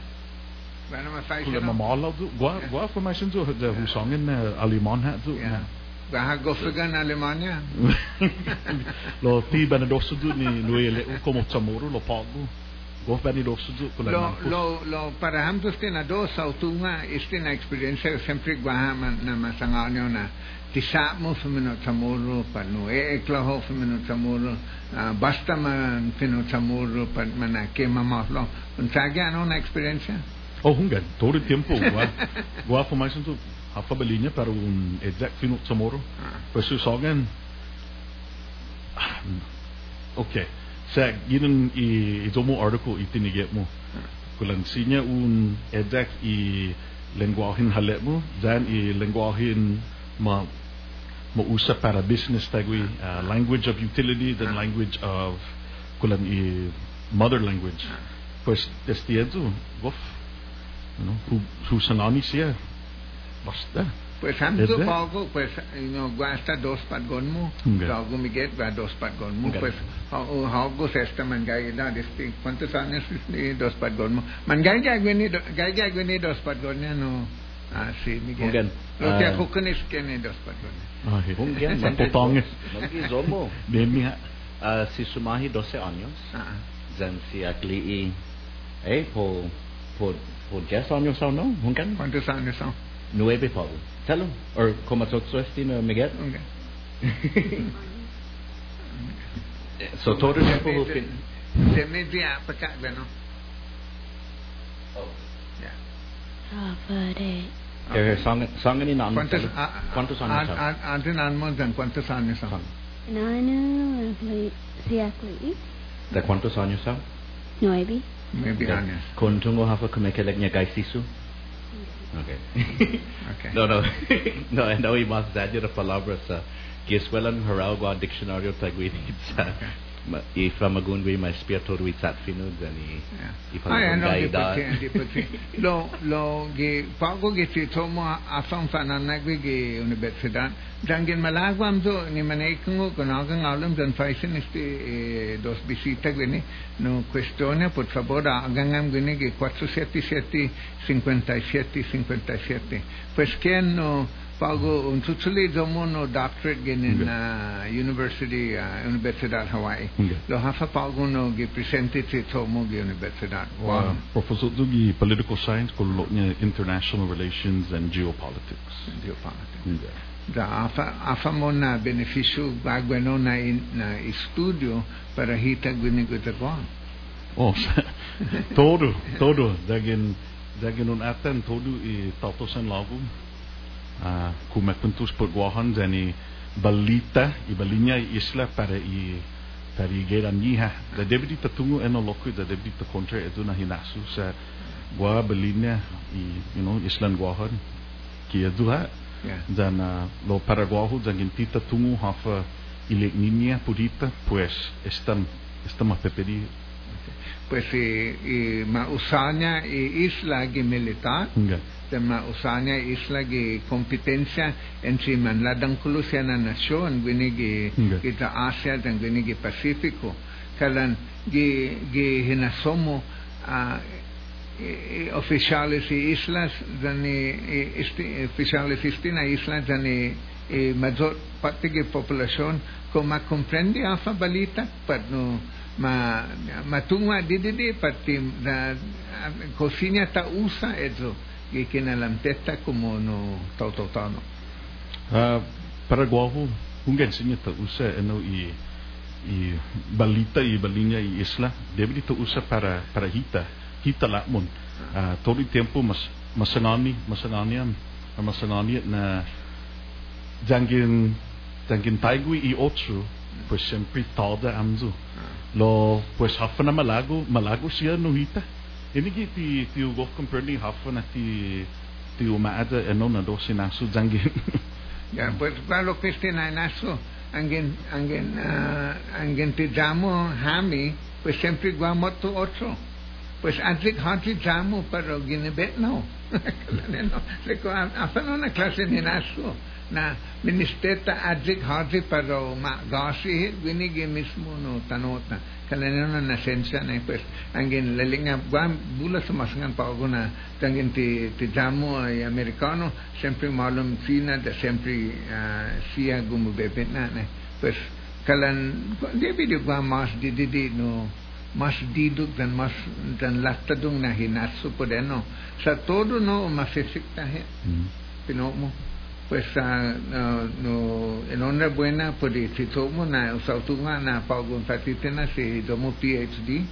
kula mamala du gwa gwa formation du da hu songen uh, aliman hadu Yeah. Baha gofigan Alemania. lo ti bana dosu du ni nui le como tamoru lo pagu gof bani dosu du kula Lo, lo, lo, para hamto na do sautunga este na experiencia sempre guahama na masanganyo na tisa mo femino tamuro pa no e eklaho femino ah, basta man femino tamuro pa mana ke mamahlo unsagi ano na experiencia Oh, hungan. Todo el tiempo. Gua, <laughs> gua formation tu hafa balinya para un exact fino tomorrow. Pues songan. Okay. Sa ginin i idomo article itiniget mo. Kulang sinya un exact i lengguahin halet mo dan i lengguahin ma mausa para business tagwi uh, language of utility dan language of kulang i mother language pues desde itu gof you know hu hu sanami sia basta Pues it? pago, pues, know, guasta dos patgonmo, Okay. pago miget va dos patgonmo, Okay. pues, hago hago sesta mangay da, este, ¿cuántos años ni dos patgonmo? Mangay gagawin do, gay gagawin dos patgonnya no, ah, si Miguel. Hunggan. Lo que Ah. ako kunis kene dos patgonnya. Ay, Hunggan, sa potong Magi zomo. Demi ha Ah, si Sumahi 12 años. Ah, Dan si eh po po po 10 años no? Años son? nueve er pavos. Tell him. Or komma trots rösten och øh, Miguel. Okay. so todo el tiempo looking. Se mete a pecarla, ¿no? Oh. Yeah. Robert. Okay. Sangen, sangen i namn. ¿Cuántos, años han? Antes ¿cuántos años han? Nine, siete. ¿De cuántos años han? Nueve. Nueve años. ¿Cuánto hafa que le gaisisu? Okay. Okay. <laughs> No, no. <laughs> no, I know mas dadyo na palabra sa Giswelan Haragua Dictionario Tagwinit sa if I'm going with my spiritual with Satfinud and yeah. if I'm ah, <laughs> lo lo che pago ge ti tomo afam fanana ge ge un bet sedan dangin malagwam zo ni manekungo konagan alam dan faisen este dos bisita gene no questione por favor agangam gene ge 477 57 57 pues che no pago, un tutsuli zomo no doctorate ginin na University, uh, Universidad Hawaii. Lo hafa pago no gi presente ti tomo gi Universidad. Wow. Professor Dugi political science ko lo niya international relations and geopolitics. Yeah. Da afa afa mo na beneficio bagweno na in, na studio para hita gwini gutagwan. Oh, <laughs> todo, todo. Dagin, dagin un atan todo i tatosan lagu. Ah, kumakuntus pagwahan dani balita i balinya i isla para i para i geran niha. Da debiti tatungu eno loku da debiti ta kontra edu na hinasu sa gua balinya i you know islan guahan ki edu ha. Yeah. Dan ah, lo paraguahu dan tita tungu hafa ilik niña purita pues estam estam a peperi Pues i, i mausanya i isla gi militar, tema usahanya is lagi kompetensya ensiman ladang kulo na nasyon gini gi kita Asia dan gini gi Pasifiko kalan gi gi hinasomo uh, officiali si islas dan isti, officiali istina islas dan e maggior parte che popolazione come comprende a fa balita per no ma ma tu ma di di di parti da cosina ta usa ezo che na lampetta come no tautotano Uh, Paraguahu, hunggan sinya ta usa eno i i balita i balinya i isla, debili ta usa para para hita, hita lakmon. Uh, todo tempo mas masangani, masanganian, masangani na jangin jangin taigui i otro, pues sempre toda amzu. Lo pues hafa na malago, malago siya no hita. എനിക്ക് si ti gosto comprei hafa na ti ti uma ada na dosi na su zangin. <laughs> Ya, pues claro que este na naso angin angin ah, angin ti damo hami, pues sempre guamo tu otro. Pues anzik hanti damo pero ginebet no. no. Leko afa no na clase ni naso na ministeta adik hanti pero ma gasi ginigi mismo no tanota. Kalena na nasensa na pues angin lelinga guam bula sa masangan pa ako na tangin ti ti damo ay americano sempre malum China da sempre ah, siya gumubebet na na. Pues kalan di video guam mas di di di no mas diduk dan mas dan latadung na hinatso po no. Sa todo no masisikta he Mm. pinomo pues questa no, no, non è buona politica, una saltumana pago un partitena se domo PhD,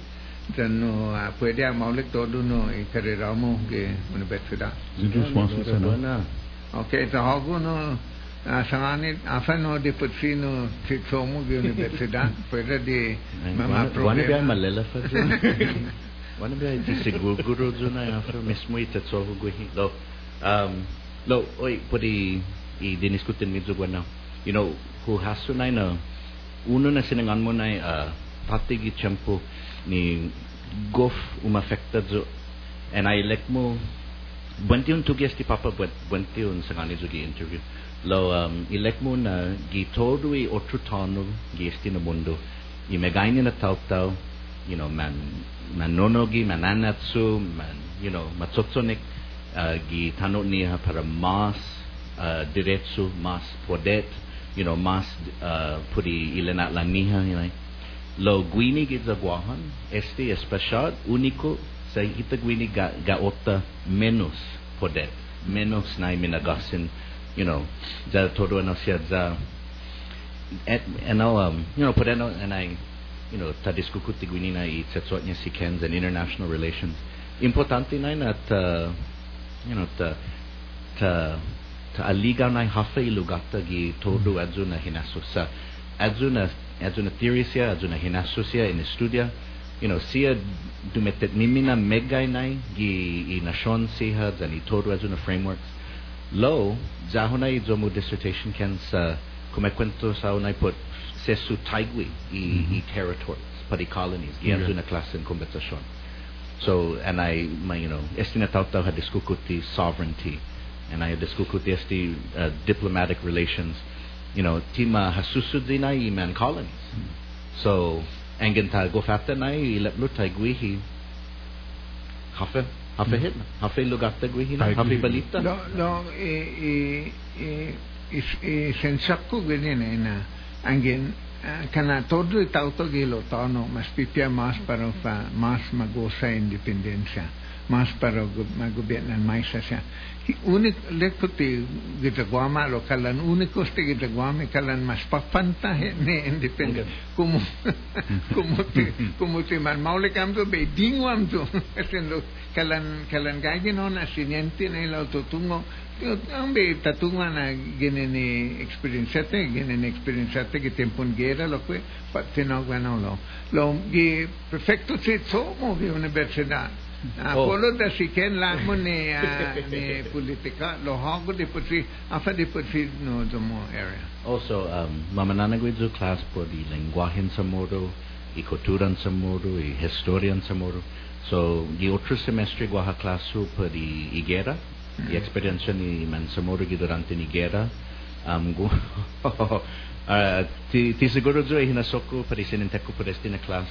danno a quella maulet dono e carreramo che università. Ok, da oggi asani afano di puzzino ci sono di università, quella di mamma problema. Wanna be a disiguruzo na afro mesmo ita tsogo guhi do. Um, guhi. Lo, um, lo, oy, pwede i-diniskutin medyo gwana. You know, who has to na na, uno na sinangan mo na uh, pati gi tiyempo ni gof uma affecta zo and I elect mo Buenti un tugi esti papa buenti un sangani zo gi interview lo um, elect mo na gi todo i otro tono gi esti no mundo i megaini na tau you know man man nonogi man you know matsotsonik gi tano niya para mas uh, diretso mas podet you know mas uh, puri ilenat la niha you know. Lo guini gi zaguahan este especial único sa kita guini ga, ga ota menos podet menos na minagasin you know za todo no siya za et, and um, you know podeno and I you know ta diskukuti guini na i tsetsuatnya si Kens and international relations. Importante na na ta you know ta ta ta aliga nai hafe ilugata gi todo mm-hmm. azuna hinasusa azuna azuna tirisia azuna hinasusia in estudia you know sia dumetet mimina megai nai gi inashon siha zani todo azuna frameworks. Lo zahunai zomu dissertation can sa come saunai put sesu taigui i i mm-hmm. territories pari colonies gi azuna class in conversation so, and I, my, you know, este had hadiskukuti sovereignty, and I hadiskukuti este uh, diplomatic relations, you know, tima hasusudina i man colonies. So, engenta gofata na i lepluta guihi hafe, hafe hmm. hitna, hafe lugata guihi hafe balita. No, no, eh, eh, eh, is, eh, sensakku gudin na, angin, kan todo y tono, mas pipia más para más magosa independencia, más para gobierno más hacia. Único lecto te gitaguama lo calan, único te calan más papanta ne independencia. Como <laughs> como te como te man maule camto be dingo amto, <laughs> este haciendo calan calan gaje no naciente en el autotungo Ang be tatunga na genene experienzate, genene experienzate che tempon gera lo que pattenogano lo. Lo ge perfetto se somo ge università. <laughs> Apollo ah, oh. da si ken lamo ne ah, ne politika lo hago de putri afa de putri no domo area. Also um mamananagwidzu class po di lenguajen samoro y culturan samoro y historian samoro. So the otro semestre guaja class po di Igera riexperiencia ni Mansamoro durante ni gera um, gu <laughs> uh, ti, ti siguro jo hinasok ko parisinente ko paresti na class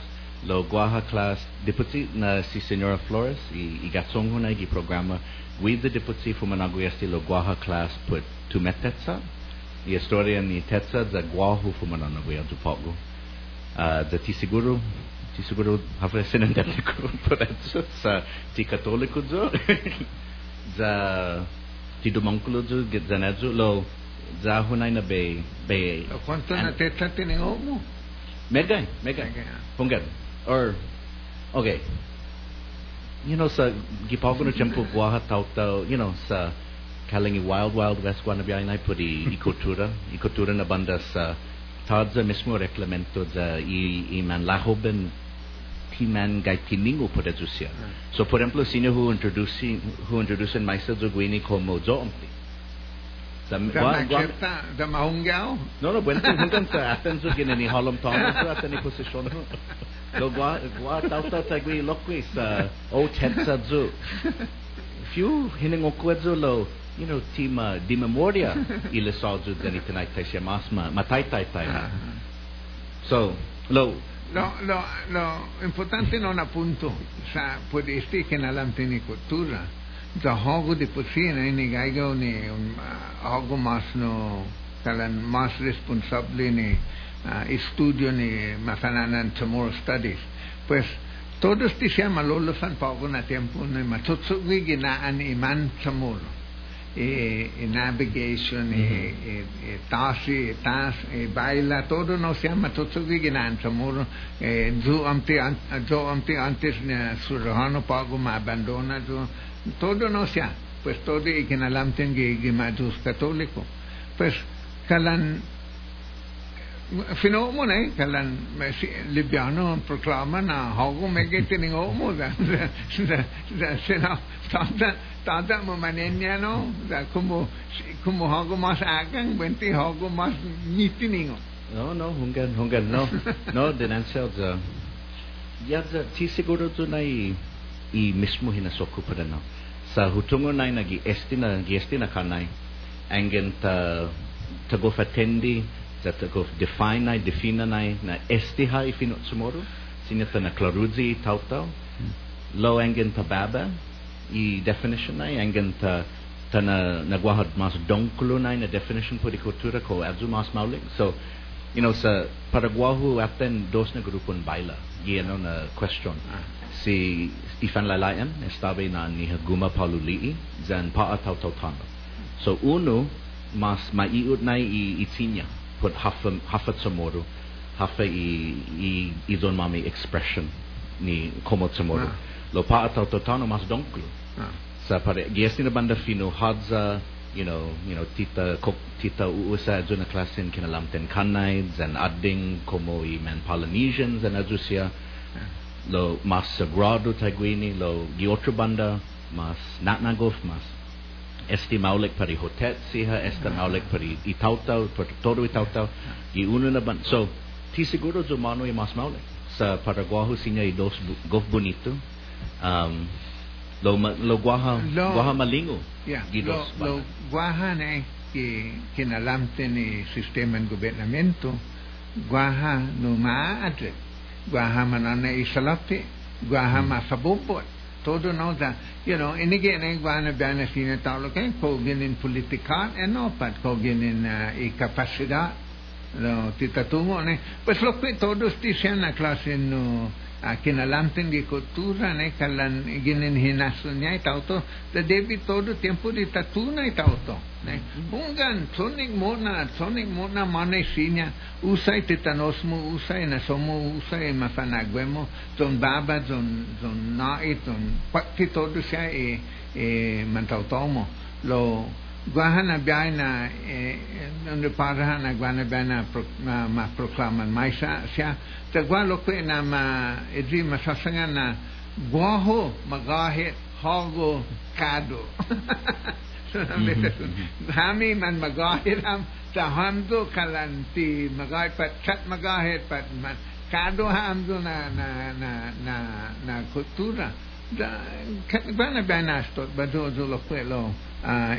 lo guaha class Deputi na si Senora Flores i, i gatsongo na gi programa with the deputy fumanago este lo guaha class put tu metetsa i historia ni tetsa za guahu fumanago ya tupogo uh, da ti siguro ti siguro havre sinente <laughs> ko paretsa sa ti katoliko jo <laughs> za tidumangkulo ju git zanazulo za hunay na bay bay. ¿Cuánto na tetla tineo mo? Megay, megay. Pungan. Or, okay. You know, sa gipaguno champu guaha tau tau, you know, sa kalingi Wild Wild West guanabiainay na di ikotura, ikotura na banda sa tadza mismo reglamento za i, i manlahoben mangaitiningu por traducción. So, por ejemplo, si no hu introducen hu introducen maestros de guini como zombi. Da mahungao? No, no, bueno, nunca se hacen su guini ni halom tono, se hacen ni posición. Lo gua gua tauta tagui loquis uh, o hiningo cuezo lo you know, tima uh, di memoria ile sauzu deni tenai masma matai tai. So, lo Lo, lo, lo importante non appunto sa, può essere che nell'antenne cultura da hogo di pozzina in gaigo ne un hogo mas no kalan mas responsable ne uh, ah, studio ne masananan tomorrow studies. Pues todos te ti siamo lollo san poco na tempo ne ma tutto qui na an iman tomorrow eh, navigation, mm-hmm. eh, taxi, taxi, eh, baila, todo nos llama, todos antes, yo antes, antes pago, me abandona, todo nos llama. Pues todo en que, católico. Pues, calan, Fino mo na eh, kalan may si Libyano na hago may tiningo mo da sina tada tada mo manenya no da como como hago mas agang benti hago mas nitiningo no no hunggan hunggan no. <laughs> No dinansel za Yaza, ti siguro tu na i, i mismo hinasoku pada na. Sa hutungo na na gi estina, gi estina kanay, angin ta, ta ta go define na, estiha i fino tsumoro, sinya ta na klaruzi tau tau, lo angin ta baba, i definition na, angin ta, ta na, na guahad mas dongkulo na, na definition po di kultura ko adzu mas maulik. So, you know, sa Paraguahu aten dos na grupon baila, yun na question. Si Stefan Lalayan, estabe na ni Haguma Palulii, zan paataw tau tano. So, uno, mas maiut na i itinya, put hafa, hafa tsumoro, hafa i, i, i zon mami expression ni komo tsumoro. Lo paataw tau tano mas donklo. Ah. sa pare giesti na banda fino hadza you know you know tita kok tita uusa juna klasin kinalamten kanay and adding como i man Polynesians and azusia lo mas sagrado taguini lo giotro banda mas natnagof mas estimaulik para hotet siha estimaulik para itautau para todo itautau i uno na ban so ti seguro do mano e mas maulik sa paraguajo sinya i dos gof bonito um lo lo guaja lo, guaja malingo yeah, lo, lo guaja ne que que nalamten e sistema en gobernamento guaja no maadre guaja manana isalate guaja mm. masabobot todo não dá, You know, vai na iguana bana fina talo kay kogen in political and é pat kogen in uh, e capacidad no titatungo ne. Pues lo que todos dicen na classe no kinalamtin gikuturan ay kalan ginin hinasun niya itauto da devi todo tempo di tatuna itauto ne? Mm-hmm. Ungan sonig mona sonig mona mane sinya. Usai titanosmo usai nasomo usai mafanaguemo ton baba ton ton nai ton pakti todo siya eh, eh, e e mantautomo lo Guajana Biana, eh, donde e, parana Guajana Biana pro, ma, ma proclaman maisa sia ta gualo quena ma edri ma sasangana guaho magahe hago, kado. <laughs> Mm-hmm, mm-hmm. Hami man magahe ram ta hamdo kalanti magahe pat chat magahe pat man kado hamdo na na na na na cultura da guajana Biana sto badozo lo. quello uh,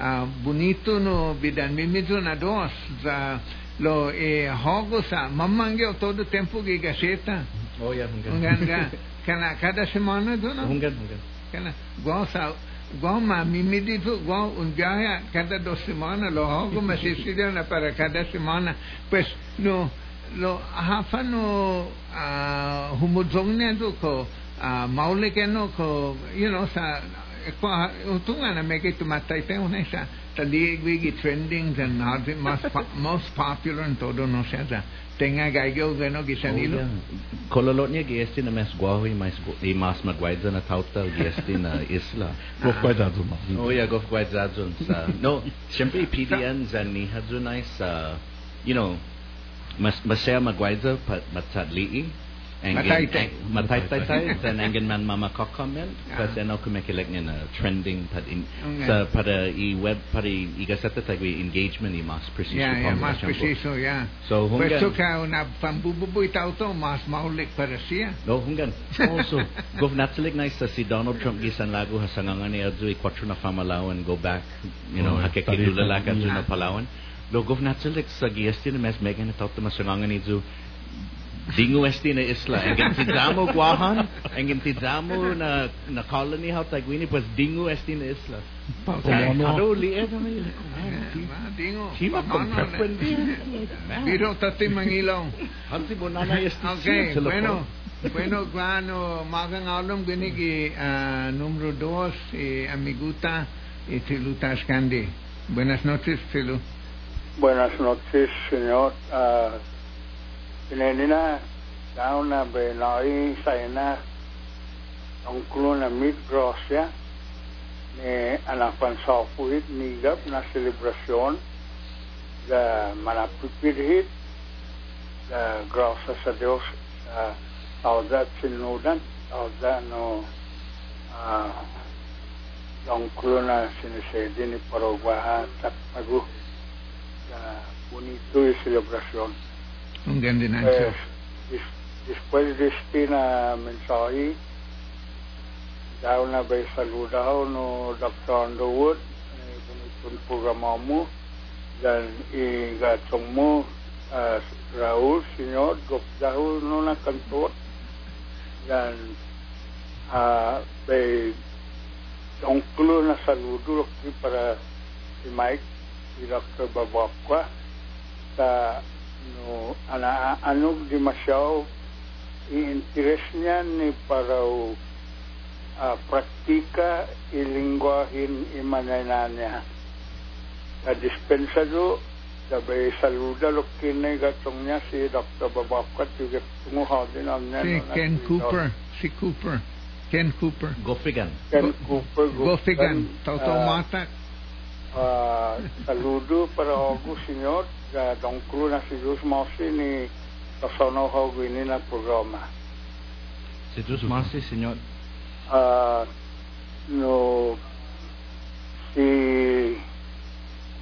uh, bonito no bidan mimizo na dos za lo e hogo sa mamange todo tempo que gaceta oh ya unganga kana cada semana do no hunggan hunggan kana gua sa gua ma mimidi tu gua un viaje cada dos semanas lo hago me siciliana para cada semana pues no lo hafano uh, humuzongne do ko uh, maule ke no ko you know sa koha, tunga make to matai pe une sa trendings and not most <laughs> most popular en no sea tenga gaigo gano gisanilo oh, yeah. kololotnia giesti na mes guahu mas y na tauta giesti na isla. Ah. Gof guaidzazun oh yeah gof no you know mas pat Mataytay. mataytay <laughs> then angin man mama comment Ah. kasi ano kumikilag niya na trending pat in sa para i web para i igasata tagwi engagement i mas preciso yeah yeah mas preciso yeah so hunggan tu ka una pambububoy tao to mas maulik para siya No, hunggan. Also, gov natsalig na isa si Donald Trump gisan lago hasangangan ni Adzu i kwatro na famalawan go back, you know, Oh, hakikidulala ka tarita. na Palawan. Lo gov natsalig sa giesti na mes megan na tawta masangangan ni Adzu Dinguesti na isla. Ang gintidamo guahan, colony pues isla. Dingo. Este Hanti Okay, bueno. Bueno, cuando magan alam gini que uh, número dos, eh, amiguta, eh, este, Tilu Tashkandi. Buenas noches, Tilu. Buenas noches, señor. Uh, Pinenina, down na benai sa ina ang kulo na mid Russia ni anapan sa puhit ni gap na selebrasyon da manapipirhit da grasa sa Dios sa tauda sinudan tauda no ang kulo na sinisedi ni Paraguaha Takmagu da bonito y celebración. Un grande nacho. dis- después de este na mensahe, daw na bay saludaw no Dr. Underwood, eh, mo, dan igatong mo, uh, Raul, senyor, gop daw no na kantor, dan uh, bay ongkulo na saludo para si Mike, si Dr. Babakwa, sa no ana anog di masyaw i-interest niya ni para uh, praktika ilingwahin imanay niya. Sa dispensa do, sabay saluda lo kinay gatong niya si Dr. Babakwa tiga tunguhaw din ang niya. Si no, na Ken si Cooper. Si Cooper. Ken Cooper. Gofigan. Ken Cooper. Gofigan. Toto ah, Mata. Ah, saludo para ako, senyor. Uh, dongklo na si Diyos Mosi ni kasonaw ko gini na programa. Si Diyos Masi, senyor. Ah, no, si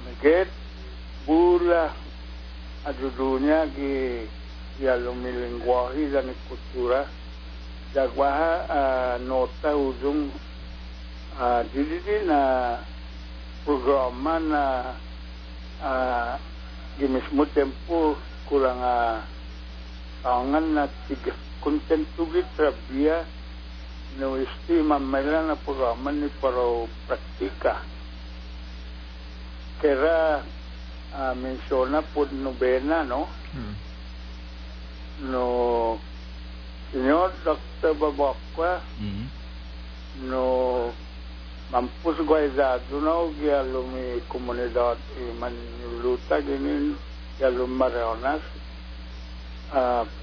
Miguel Bula adudunya gi ya lumilingwahi dan kultura jagwaha ah, nota ujung ah, didi na programa na ginismod din po kurang uh, angan na tiga. Contentugit rabia no estima mela na programa ni para praktika. Kera uh, menciona po nobena no? Hmm. no señor doctor Babacqua mm -hmm. no mampusguaizadunau gialumi comunidad imanuluta o gialum mareonas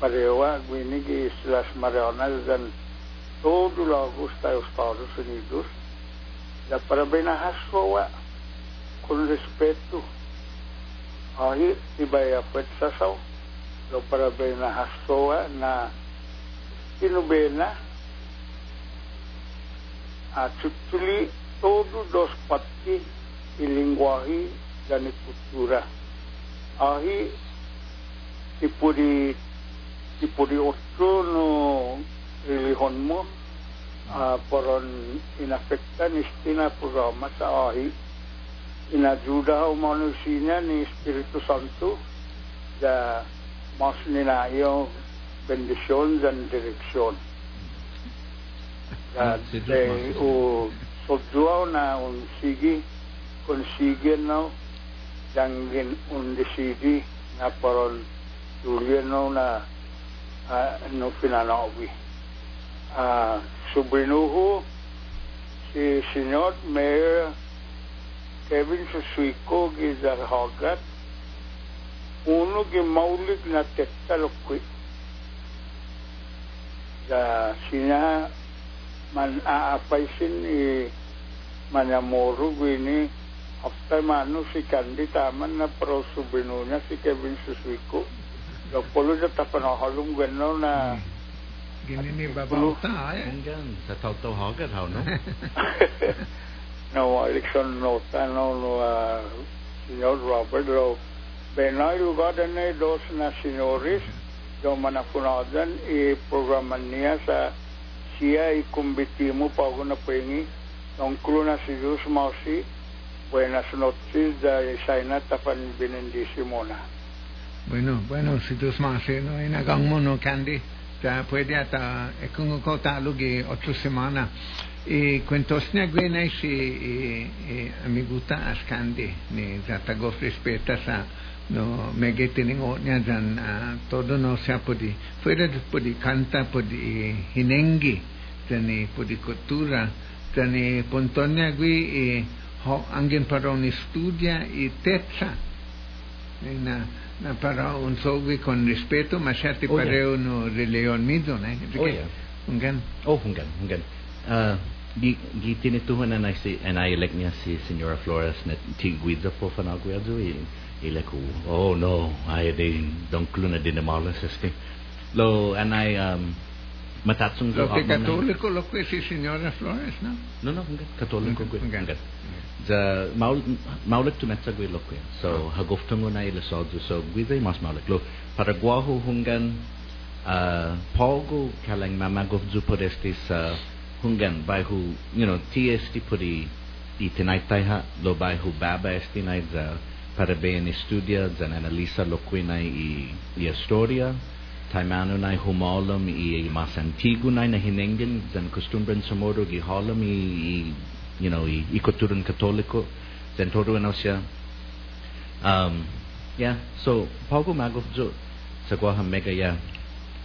parewa guinigi islas e dan todo logo está os Estados Unidos da parabéns à pessoa com respeito aí e vai a petição do parabéns à pessoa na inubena a tutuli todo dos pati ilingwahi dan kultura. Ahi tipo di tipo di otro no religion mo uh, poron inafektan istina programa sa ahi inajuda o manusia ni Espiritu Santo da mas ninayo bendisyon dan direksyon. da, de, u soggiorna un sigi consigliono dangin un decidi na parol giuliano na uh, no? Finanovi uh, sobrinuhu si signor mayor Kevin Susuiko gi darhagat uno gi maulik na tektalokwi da sina man aapaisin i manamoro gini after mano si Candy taman na pro subinunya si Kevin Susuiko lo polo da tapanohalong gano na Gini ni babauta eh. Hunggan. Sa tau-tau hagat, how no? <laughs> no election nota no no señor Robert lo benay lugar na dos na senores do manapunadan i programan niya sa Sia y convertimos para una peni, don Cruna Sidius Mausi, buenas noches de Saina Tapan Benendisimona. Bueno, bueno, Sidius Mausi, no hay nada mono candy, ya puede hasta, es como cotarlo que otto semana, E quentosne agwenai si e, amiguta amiguta askande ne zata gofre speta sa no mege tining o nya jan uh, todo no sia podi fuera podi canta podi hinengi tani podi cultura tani pontonia qui e ho angen paroni studia e tezza na na però un sogui con rispetto ma certi oh, pareo yeah. no re leon mido ne? Oh yeah. ungan. Oh ungan ungan. Uh, gi gi tinetuhan na si and I elect niya si Senora Flores na tigwida po fanagwa do Ele oh no, ai din don cluna din mala sesti. Lo and I um matatsung lo che cattolico lo qui si signora Flores, no? No no, cattolico qui. The maul maulek tu metsa gwe lokwe. So ah. hagoftungo na ile sodu so gwe mas maulek lo para guahu hungan uh pogo kalang mamagov zuporestis uh hungan by who you know TST puri itinaitai ha. Lo by who baba estinai the Parabéns Studia, Zananalisa Loquinai e, e Astoria, Taimanunai Humolam e Mas Antigunai na Hinengen, Zan Costumbren Somoro Giholam e, e, you know, e, e Coturun Católico, Zan Toru Enosia. Um, yeah, so, Pago Mago, so, Saguaha Mega, yeah,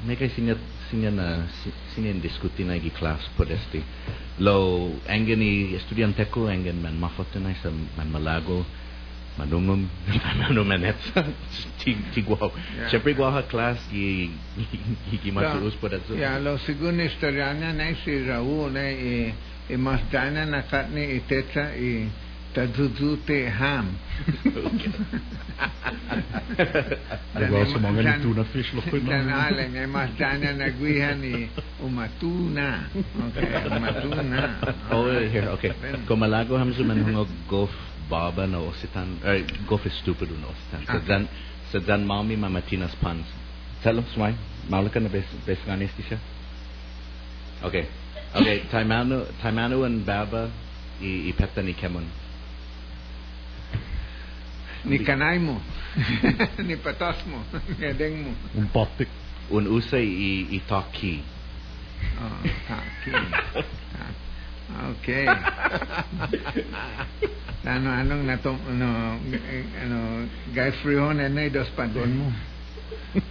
Mega Sinya, Sinya na, Sinya Discuti na Gi Class Podesti. Lo, Engeni Estudianteco, Engen Man Mafotenai, San Man Malago, manungon tanano manet chiguao syempre guaw ha class gi gi maturus por aso ya lo segun historiana na si raul na e e mastana na katne e tetsa e tadudute ham. <laughs> Agora se mong ali tuna fish lo kuno. Dan ale ne mas dana na guihan i umatuna. Okay, umatuna. Oh, here, okay. Komalago ham sumanhong gof baba na ositan, uh, er, gofe stupido na ositan. Okay. Ah. Sedan, sedan mami mamatinas pans. Salam sumai, maulaka na bes, besngan estisha? Okay. Okay, <laughs> taimanu, taimanu and baba i, i peta ni kemun. Ni canaimo, <laughs> ni patasmo, <laughs> ni edengmo. Un popik. Un usai i, i taki. Oh, ah, taki. Okay. <laughs> ano anong nato ano ano Guy Frion ano dos padon mo.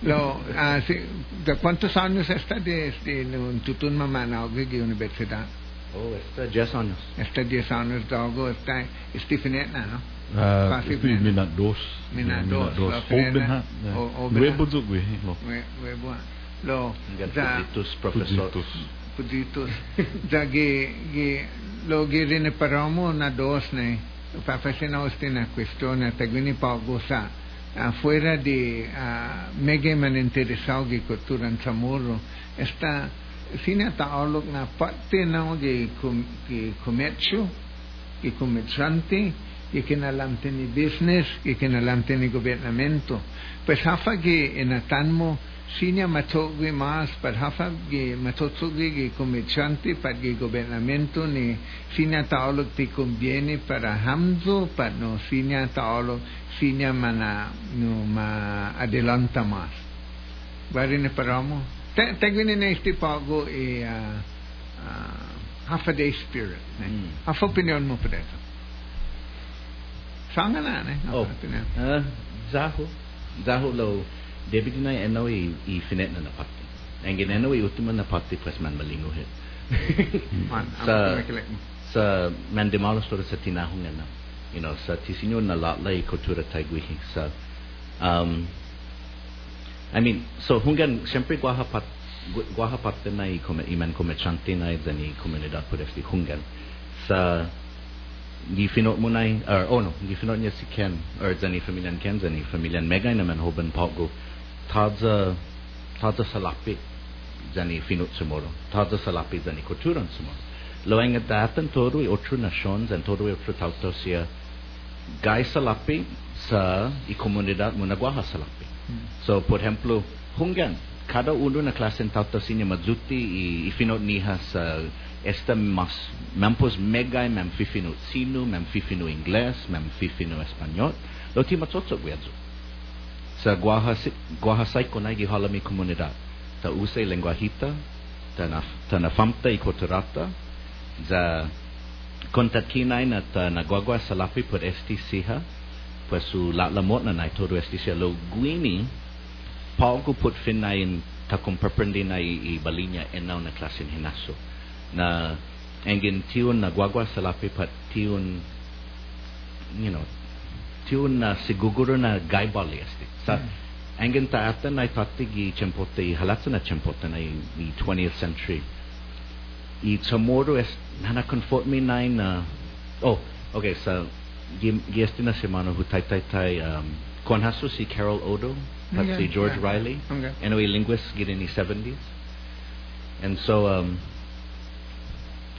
Lo ah si, da quantos años está de este no tutun mamá na ogig universidad? Oh, está 10 años. Está 10 años da ogo está Stephen Etna, ¿no? Ah, uh, mina dos. Mina dos. Oben. Oben. Eh. Webo zugwe. Webo. Lo. Gatos profesor. puditos, ya que, che lo che viene para una dos, para fazer una cuestión hasta que viene para gozar. Afuera de uh, mega man interesado que cultura en Chamorro, está sin ataolog na parte no de que comercio, que comerciante, que que nalante ni business, que que nalante ni gobernamento. Pues hafa que en atanmo Sino a matogwe mas per hafabge matozogwe che commerciante per il governamento ne sino taolo ti conviene per hamzo per no sino taolo sino mana no ma adelanta mas. Varene paramo. Tagwine ne sti pago e half a day spirit. Half hmm. opinion mo pedata. Sangana ne. Oh. zahu zahu lo. දෙපිටිනයි එනෝ ඊ ෆිනෙට් නන පක්ති. ඇඟේ නනෝ ඊ උතුමන පක්ති ප්‍රස් මන් මලින්ගෝ හෙ. sa man de malos tora sa tinahungan na you know sa tisinyo na latla i kultura taiguhi sa um I mean so hungan sempre guahapat guahapat na i come iman comerciante na ne da ni comunidad por este hungan sa ni finot mo na or oh no ni finot niya si Ken or da ni familyan Ken da ni familyan Megay naman hoban pop go. Tada, taza salapit zani finot sumoro Tada salapi, zani koturan sumoro loenga datan toru otru nation zan toru otru tautosia gai salapi sa i comunidad munaguaha salapi. Hmm. So por ejemplo hungan kada uno na clase en tautosinia mazuti i, i finut niha sa esta mas mampos mega mem fifinu sinu mem fifinu ingles mem fifinu español lo ti matotso guedzu sa guaha sai konay gihalami komunidad ta usay lenguahita ta na ta na famta i kotorata za kontat kinay na ta nagwagwa sa lapi por esti siha pues su la lamot na nai todo esti siya lo guini Paul ko put fin na in ta kung perprendi na i, i balinya enaw na klasin hinaso na engin tiun na gwagwa sa lapi pat tiun you know tiun na siguguro na gaibali esti thought, angin taatan, I thought the chempote, halatsana chempote, the 20th century. I chamorro es, nana conforme nine, uh, oh, okay, so, este na semana hu tai tai tai, um, con Jesus Carol Odo, that's the George. Riley, okay. and we linguists get in the 70s. And so, um,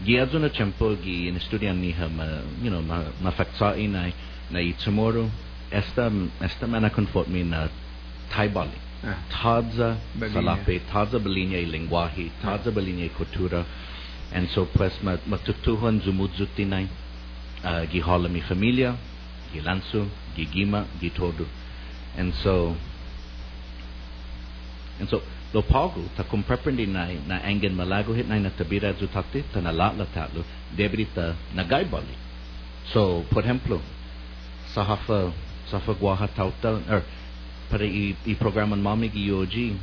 Giazuna Champogi in Studian Niha, uh, you know, ma, mafaksain na, na esta, esta man confort conforme na uh, Taibali. Ah. Tadza Salape, Tadza Balinha e Linguahe, Tadza ah. Balinha e Cultura. And so, pues, matutuhan zumudzutinay, uh, gihala mi familia, gilansu, gigima, gitodu. And so, and so, lo pagu ta kumpreprendi na na engen malago hit na na tabira zutakti ta na latla tatlu debrita na gaibali. So, por ejemplo, sahafa Safa Guaja Tauta, or para i-programan mami gi yoji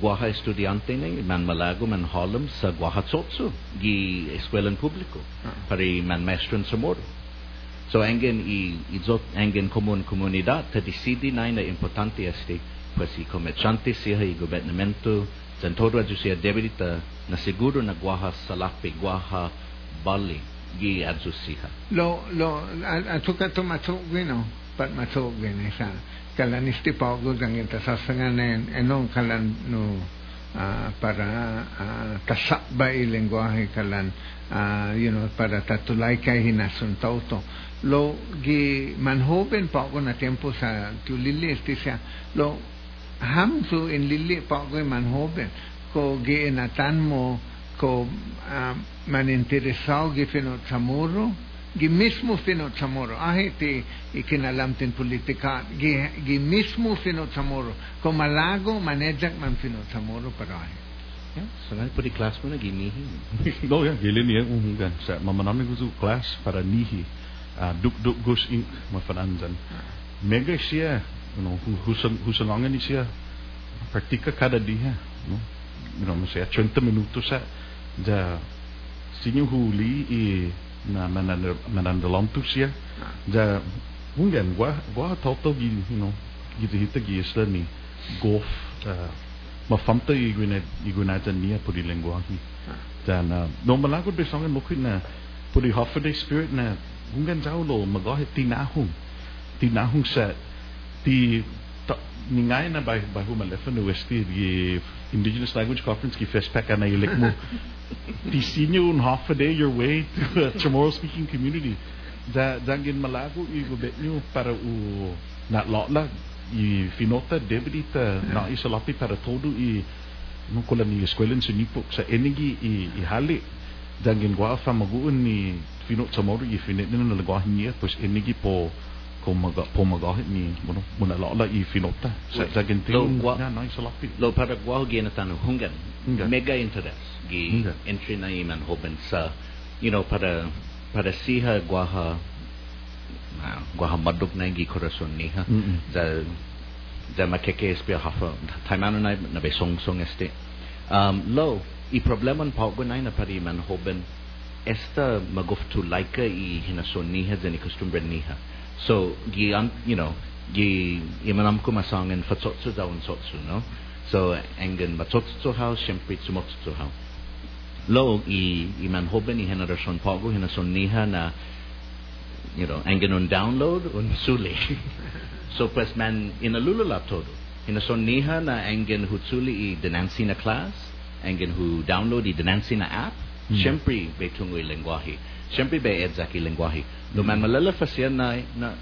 Guaja estudiante ni man Malago man halam sa guaha tsotsu, gi eskwelan publiko para man maestran sa moro. So engen i izot engen comun comunidad ta decidi na ina importante este pues i comerciante siha i gobernamento sen todo adju siya debilita, na seguro na guaha Salape guaha Bali gi adju siha. Lo lo atuka tomato bueno. pat patmasog ganisa kalan isti paugod ang itasasanganen enong kalan no uh, para ah, uh, kasakba ilengguahe kalan uh, you know para tatulay kay hinasuntaw to. Lo gi manhoben pa ako na tempo sa tulili isti siya. Lo hamso in lili pa ako manhoben. Ko gi inatan mo ko uh, maninteresaw gi finot sa gi mismo fino chamuro ahe ti ikinalam tin politika gi, gi mismo fino chamuro ko malago manejak man fino chamuro para ahe Yeah, so na pudi class mo na gimihi. No, <laughs> ya, gilin niya kung gan. Sa mamanami ko sa class para nihi. Uh, duk duk gus ink mafanandan. Mega siya, you know, hu- husang husangangan ni siya. Praktika kada dia, no. You know, masaya 30 minutos sa ja sinyo huli i madame, madame de Lantuccia, that Ungan, wa toto gi, you know, gitu hita gi ni golf, eh, ma famta iguna iguna ta nia puri lengguangi. Dan no malagod besangan mukhi na puri holiday spirit na Ungan jauh lo magahit tinahung, tinahung ta, ningay na by by humalefa no westi di Indigenous Language Conference ki FESPAC na ilik mo. <laughs> ti sinyo un half a day your way to a Chamorro speaking community. Da dangin malago i gobet nyo para u na lotla i finota debita na isalapi para todo i nung kulang ni eskwela sa nipok sa enigi i, i hali dangin gwa fa maguun ni finot sa moro i finit na nalagahin niya pues enigi po ko maga po magahin ni mono muna lala i finota sa dagin Lo, tingin gwa- na na isalapi Lo para guaho gi na tanu hungan. Mega interest gi entry na iman hoben sa you know para para siha guaha guaha maduk na gi corazon niha. Mm-mm. za za makeke espia hafa taimano na na be song song este um lo i probleman paugo na na pari man hoben esta maguftu laika i hina son niha zeni costumbre niha so gi you know gi imanam ko masangen fatsotsu daun sotsu no so engen matsotsu hau shempri tsumotsu hau lo i i man hoben i hina son paugo hina niha na you know, engen un download un <laughs> suli. so pues man in a lulula todo. Son niha na engen hu suli i denansi na class, engen hu download i denansi na app, Mm. Siyempre, be tungo i lengguahe siyempre edzaki sa hmm. Do man malalafas yan na, na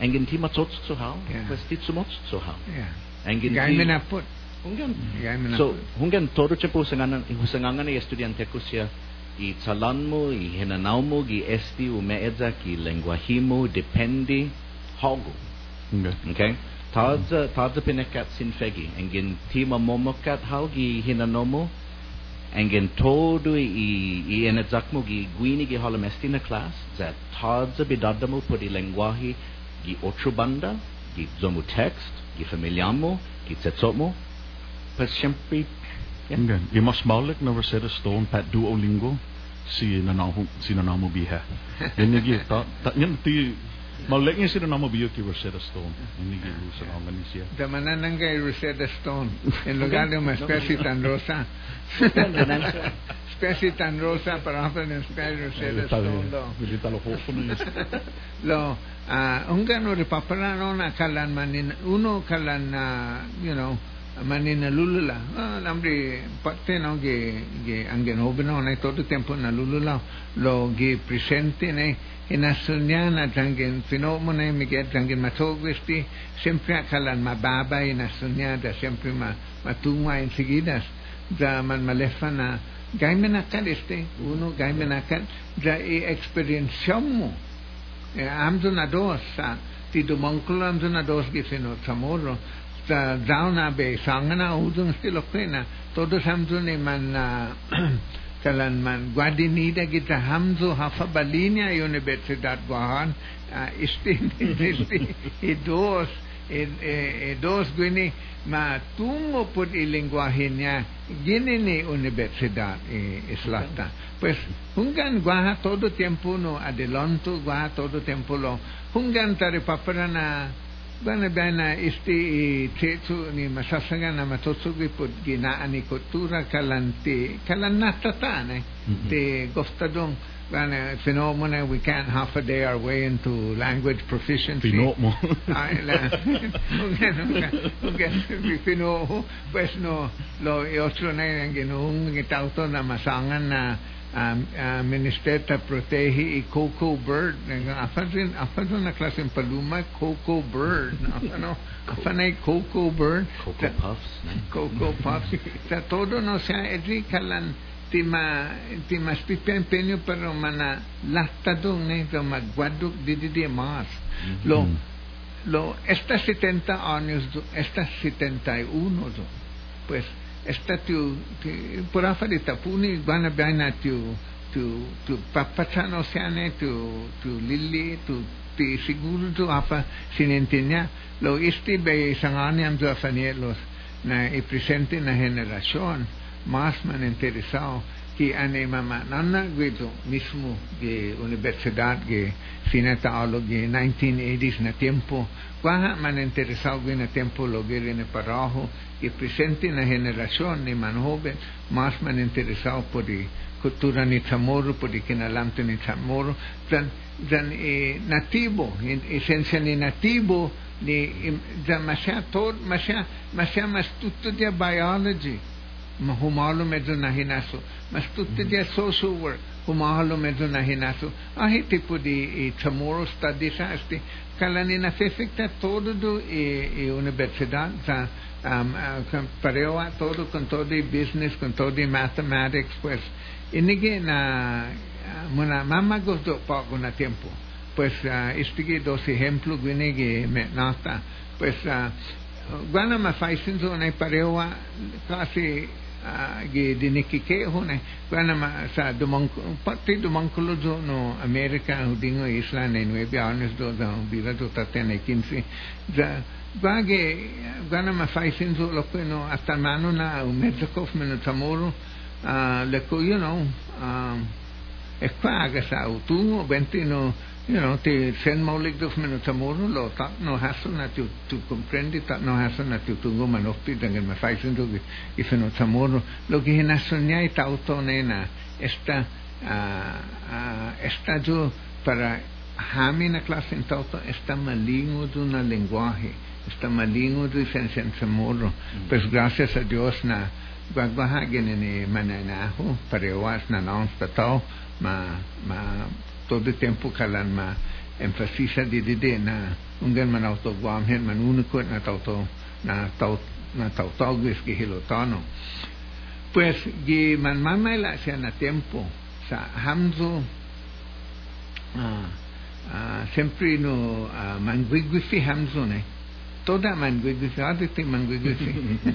engen ti matsotso so how, yeah. tsu ti tsumotso how. Yeah. Engen ti... Gain put. Hunggan. Gain menapot. So, hunggan, toro siya po usanganan, usanganan ay estudyante ko siya, i talan mo, i hinanaw mo, i esti umeedza ki lengwahi mo, depende, hago. Okay. okay? Tadza, tadza pinakat sinfegi, engen ti mamomokat hao gi hinanomo, angen todo y, y en exacmo gi guini gi hala mestina class za tadza bidadamo por i lenguaje gi otro banda gi zomu text gi familiamo gi tsetsomo per sempre ja yeah. i mas malik na versera stone pat duolingo si na na si na na mo biha <laughs> en gi ta ta nyen ti Malingin sila na mabiyok kay Rosetta Stone. Hindi kay Rusa na manin siya. Damanan nang kay Rosetta Stone. En lugar de una especie tan rosa. especie tan rosa para hacer en especie Rosetta Stone. Vilita <laughs> lo poso na yun. Lo, uh, un gano repaparanon akalan manin, uno kalan, uh, you know, manena nalulula. Ah, lambre parte no che che anche nobeno ne tutto il tempo nalulula lo che presente ne in asulniana tangen fenomeno mi che tangen ma to questi sempre a calan ma baba in asulniana sempre ma ma tu ma in seguidas da man malefana gaimena caleste uno gaimena cal da e experienziamo e amdo na dosa ti do monculo amdo na dos gifeno samoro sangana udung stilo pena todos hamzo ne man <clears throat> kalan man guadinida kita hamzo hafa balinia y universidad guahan isti <laughs> isti e dos gwini ma tungo pod i lenguaje niya gini ni universidad islata pues hunggan guaha todo tiempo no adelonto guaha todo tiempo lo. Hunggan tari paparana Bana bana isti tetu ni masasaga na matotsugi ginaan ni kultura kalanti mm-hmm. te phenomena we can't half a day our way into language proficiency. Pues <laughs> no lo otro na yang ginuhong gitauto na masangan na um, Ministerta Protege y Coco Bird. Afan, afan una clase en Paluma, Coco Bird. Afan, afan hay Coco Bird. Coco Puffs. Coco Puffs. Está todo, no sea, es rica la tema tema spipia impegno per romana lattadung ne roma guaduk didi mas lo lo esta 70 años esta 71 pues statue purafalita puni bana bana to to to papacano siane to to lilli to ti siguro to apa sinintenya lo isti be sangani am to sanielos na i presente na generación más man interesado que ane mama nanna guido mismo de universidad que sinata alo 1980s na tiempo qua man ha interesado bien a tiempo lo que viene para abajo y presente en generazione generación, ni ma joven, más man ha interesado por la cultura di chamorro, por el que adelante di chamorro, tan, tan nativo, en esencia ni nativo, ma tan, tutto di biologia Humalum nahinaso. Mastutidya sosu were Humalum nahinaso. Ah, tipo de Chamorro está deixaste. Kalanina fefecta todo do e, e universidade, tá? Um, uh, pareoa todo com todo de business, com todo de mathematics, pues. E ninguém na... Uh, muna mama gostou pouco na tempo. Pues, uh, este dos ejemplos, guine que me nota. Pues, uh, Guanama faz sinto na pareoa quase ghedinekike hune quando sa domanco patti domancolo no America udingo Islanda in web honest do da birato tatene kinsi da vage quando ma fai senso lo che no attamano na un mezzo cofmeno tamoro le co io no e qua che sa tu bentino You know, det sen målgiftsmän och tamorun låta no hasen att du du comprende ta no hasen att du tungo man upp i den med faxen du i sen och lo que en asonia y tauto nena esta ah, ah, esta yo para hamina clase en tauto esta maligno de una lenguaje esta maligno de sen sen mm. pues gracias a Dios na guagbahagen en mananajo para oas na lansta tau ma ma todo el tiempo kalanma emphasiza di dide na ungen man auto guam hen man unikot na tauto na taut na tautogis gihilotano. Pues gi man mama e la siya na tiempo sa hamzo ah, ah, sempre no ah, manguigusi hamzo ne toda manguigusi adete manguigusi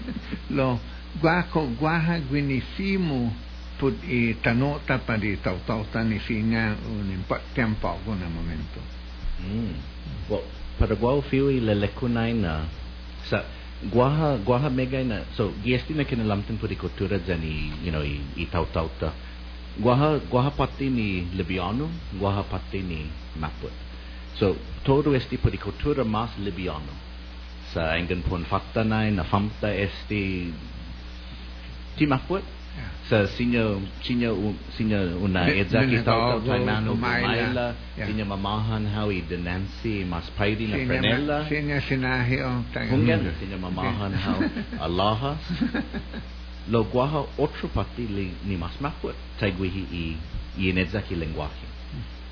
<laughs> lo guaco guaja guinisimo put i tanota pa di tau tau tani singa un impat tempo na momento Mm. Well, para guau fio i le lekunai na sa guaha mega na so giesti na kina lamten puri kultura jani you know i, i tau tau ta guaha guaha pati ni libiano guaha pati ni maput. So todo esti puri kultura mas libiano sa engen pun fakta nai na famta esti ti maput sa sinyo sinyo sinyo una exactly tawag sa Paimano Maila sinyo mamahan hawi Denancy mas paidi na Pranella sinyo sinahi oh, ang tangan hungen sinyo mamahan haw <laughs> Allahas <laughs> lo guaha otro pati li ni mas makwet taigwihi i i exactly lenguaje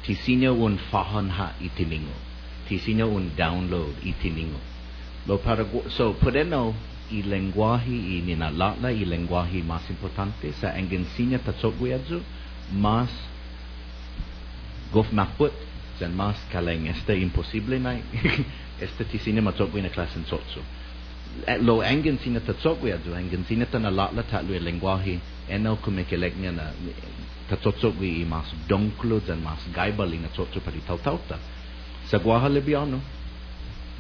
ti sinyo un fahan ha itiningo ti sinyo un download itiningo lo para so pudeno y lenguaje y ninalatla y lenguaje más importante sa engensinya tatsogwiadzu mas gof maput sen mas kaleng este imposible na <laughs> este tisinya matsogwi na klasen sotso e, lo engensinya tatsogwiadzu engensinya tanalatla tatlu el lenguaje eno kumekeleknya na tatsotsogwi mas donklo sen mas gaibali na tsotso pari tautauta sa guaha libiano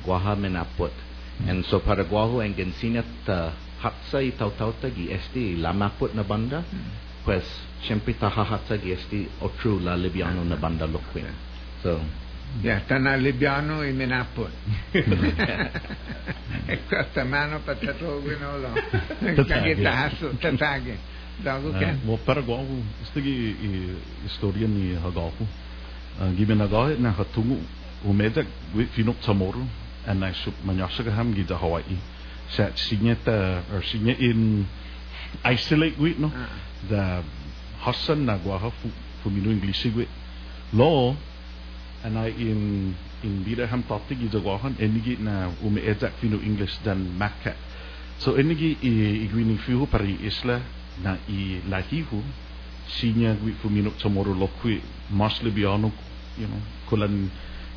guaha menaput And so Paraguajo ang gansinat uh, ta hatsa i tautauta gi esti la maput na banda, hmm. pues siempre ta hahatsa gi esti otru la libiano na banda loquin. So, yeah, tana libiano e menaput. <laughs> <laughs> e questa mano patatoguino lo. Kage tahaso tatage. Dago ken. Mo Paraguajo stigi historia ni hagapo. Ah, Gibe nagahet na hatungu. Umedak, finok samoro, tsamoru and I sup manyasaka ham gida Hawaii. Sinya ta or sinya in isolate wi no? Ah. the Hassan na guaha fu fu minu English wi lo and I in in bira ham tati gida guahan enigi na ume edzak fino English dan makat So enigi i igwini fihu pari isla na i lahihu sinya gwi fumino tomoro lokwi mas libiano you know kulan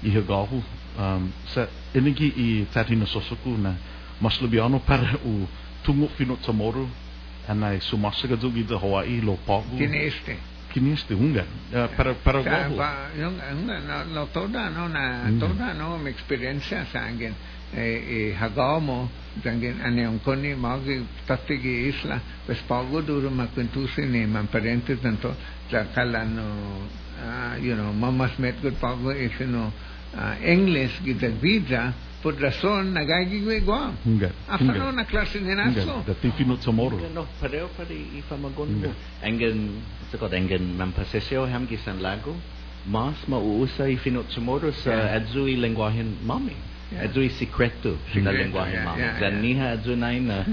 i hagahu um, sa inigi i tati na sosoku na maslubiano para o tungok finot sa moro anai sumasaga dugi da Hawaii lo pagu. Kineste kineste hunga. Uh, para para gogo yung na lo toda no na mm. toda no mi experiencia sa sangen e, e hagamo sangen ane onkoni magi tatigi isla pues pagu duro ma quintusi ne man parente tanto la calano uh, you know mamas met good pagu e isino no English guida por razón nagagigwegwa. Afano na klase ni naso. Dati finot sa moro. No, pareo pari ifamagon mo. Engen, sakot engen mampaseseo ham gisan lago, mas mauusay finot sa moro sa adzui lengguahen mami. Yeah. Adzui sikreto na lengguahe mami. Dan niha adzu nai na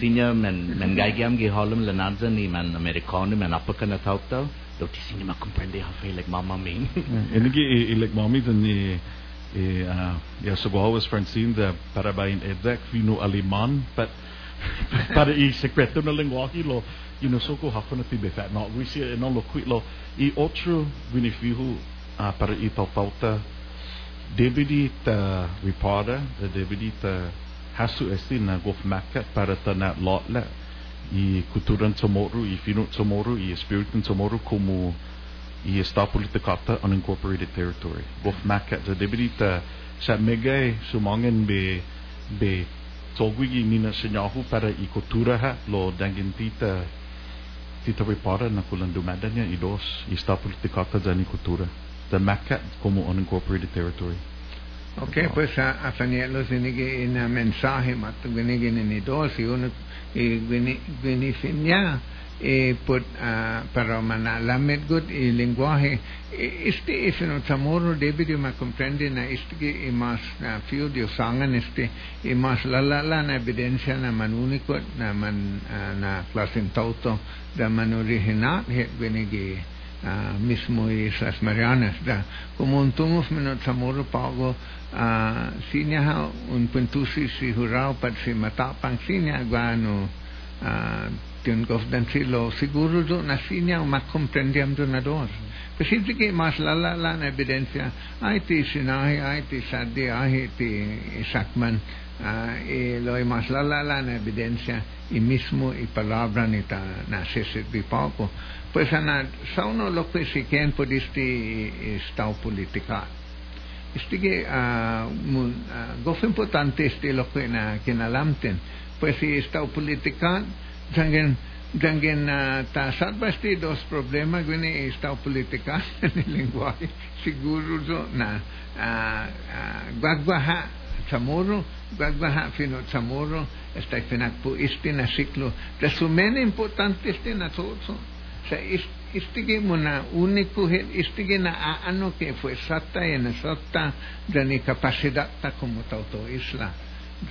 sinya men men gaigiam giholum lanadza ni man amerikano men apakana tautau. Bautista hindi makomprende Rafael, nagmamaming. e nag ilagmamit ni jag såg av oss Francine där Francine ba parabain edda kvinno aleman but <laughs> para i sekreto na lenguaje lo you know soko hafa na tibe fat not we see no lo quit lo i otro beneficio a ah, para i pauta debiti ta reporter the debiti ta ah, hasu esti na gof makka para ta na lot la i kuturan tomoru i fino tomoru i spiritan tomoru como i esta politikata unincorporated territory. Gof maka da debidi ta sa megay sumangan be be togwigi nina senyahu para i kultura ha lo dangin tita tita reporter na kulan dumadanya i dos i esta politikata da ni kultura. Da maka como unincorporated territory Ok, pues a, a Fanielo sinigi in mensaje matu ginigi ni dos y uno y gini gini finya e put uh, para manalamet good i lenguaje E- este es no tamoro debidi ma comprende na este que mas na fio de sangan este e mas la la la na evidencia na man unico na man ah, na clase tauto da man original het ginigi ah, mismo y esas Marianas da como un tumuf menot samoro pago ah, sinya ha un pentusi si hurao pat si matapang sinya guano ah, tiun gof dan silo siguro do na sinya ma comprendiam do na dos kasi que mas lala la na evidencia ay ti sinahi ay ti sadi ay ti sakman y lo y más la la la na mismo y palabra ni ta na bi poco personal, sauno loquesiken puristi stau politica. Isti que gofen potante isti lo que na que na lamten, pues si stau politica, jangen jangen ah, ta satba isti este dos problema gune stau politica <laughs> en el lenguaje. Siguro zo na ah, ah, guagbaha chamorro guagbaha fino chamorro está fenak po isti este na ciclo. Resumen importante este isti na todo Sa istige mo na unikuhin, istige na aano que fue exacta en exacta da ni kapasidad ta kumutauto isla.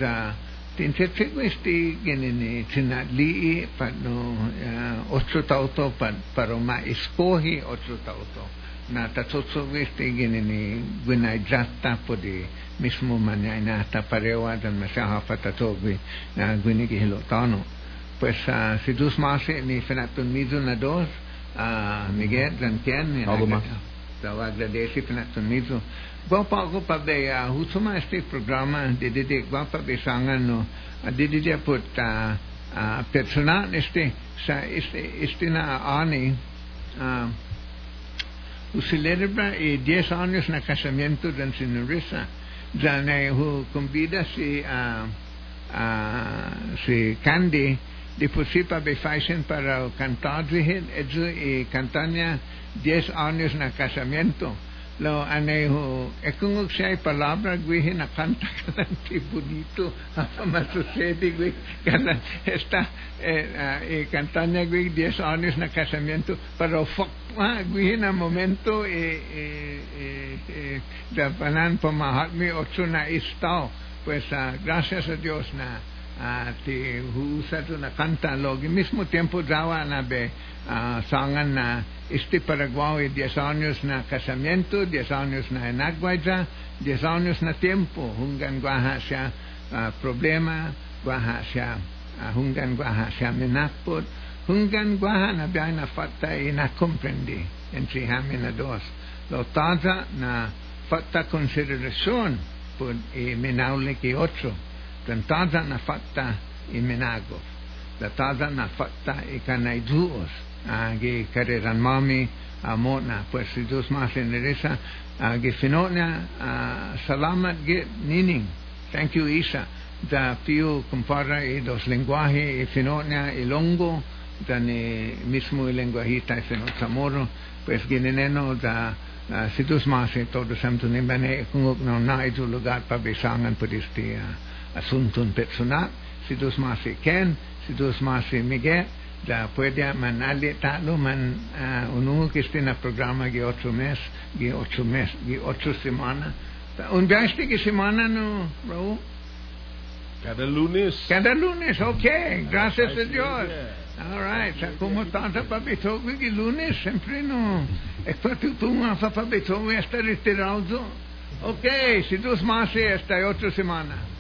Da tinsetsego istige ni sinadlii pa no uh, otro tauto pa, para ma escogi otro tauto. Na tatotsogo istige ni guinaidrata po di mismo manyainata parewa dan masyahapatatogi na guinigihilotano. Pues uh, si dos más ni finatun mizo na dos, uh, Miguel ken Algo más. Tawa agradece finatun mizo. Guapa ko pa be uh, husuma este programa de de de guapa be sangan no uh, de de de put uh, uh, personal este sa este este na ani uh, o celebra e 10 anos na casamento da senhorita já né o convida se a a se Candy de Pusipa Befaisen para cantar, y cantaña 10 años en el casamiento. Lo anejo, es como que hay palabras, güey, en la canta <laughs> calante bonito, <laughs> más sucede, güey, esta eh, eh, eh cantaña, güey, 10 años en el casamiento, pero fuck, ah, güey, en el momento, eh, eh, eh, eh de panan por mahatmi, ocho na estado, pues ah, gracias a Dios, na ti usado na canta logo mismo tiempo dawa na be uh, sangan na este Paraguay 10 años na casamiento 10 años na enagwaja 10 años na tiempo hungan guaha siya uh, problema guaha siya hungan guaha siya menakpot hungan guaha na biya na fata e na comprendi entre hamin na dos. Lo taza na fata consideración por e menaule que otro Den tadan afatta uh, i menagos. Da tadan afatta uh, i kanaiduos. Agi kareran mami amona. Pues si Dios más endereza. Agi finotna uh, salamat git nining. Thank you Isa. Da piu compara i dos lenguaje i finotna i longo. Da ni mismo i lenguajita i finotamoro. Pues gineneno da... Uh, si Dios más en todos santos ni bene kung no na ito lugar pa bisangan pa asunto personal. Si dos más e ken si dos más e miguel da puede mandarle talo man uh, uno que esté en el programa que ocho mes que ocho mes que ocho semanas un viaje que semana no Raúl Cada lunes. cada lunes ok. Gracias a Dios. all right. Como tanta papito que lunes siempre no. Es para tu tu papito está retirado ok si dos más hasta otra semana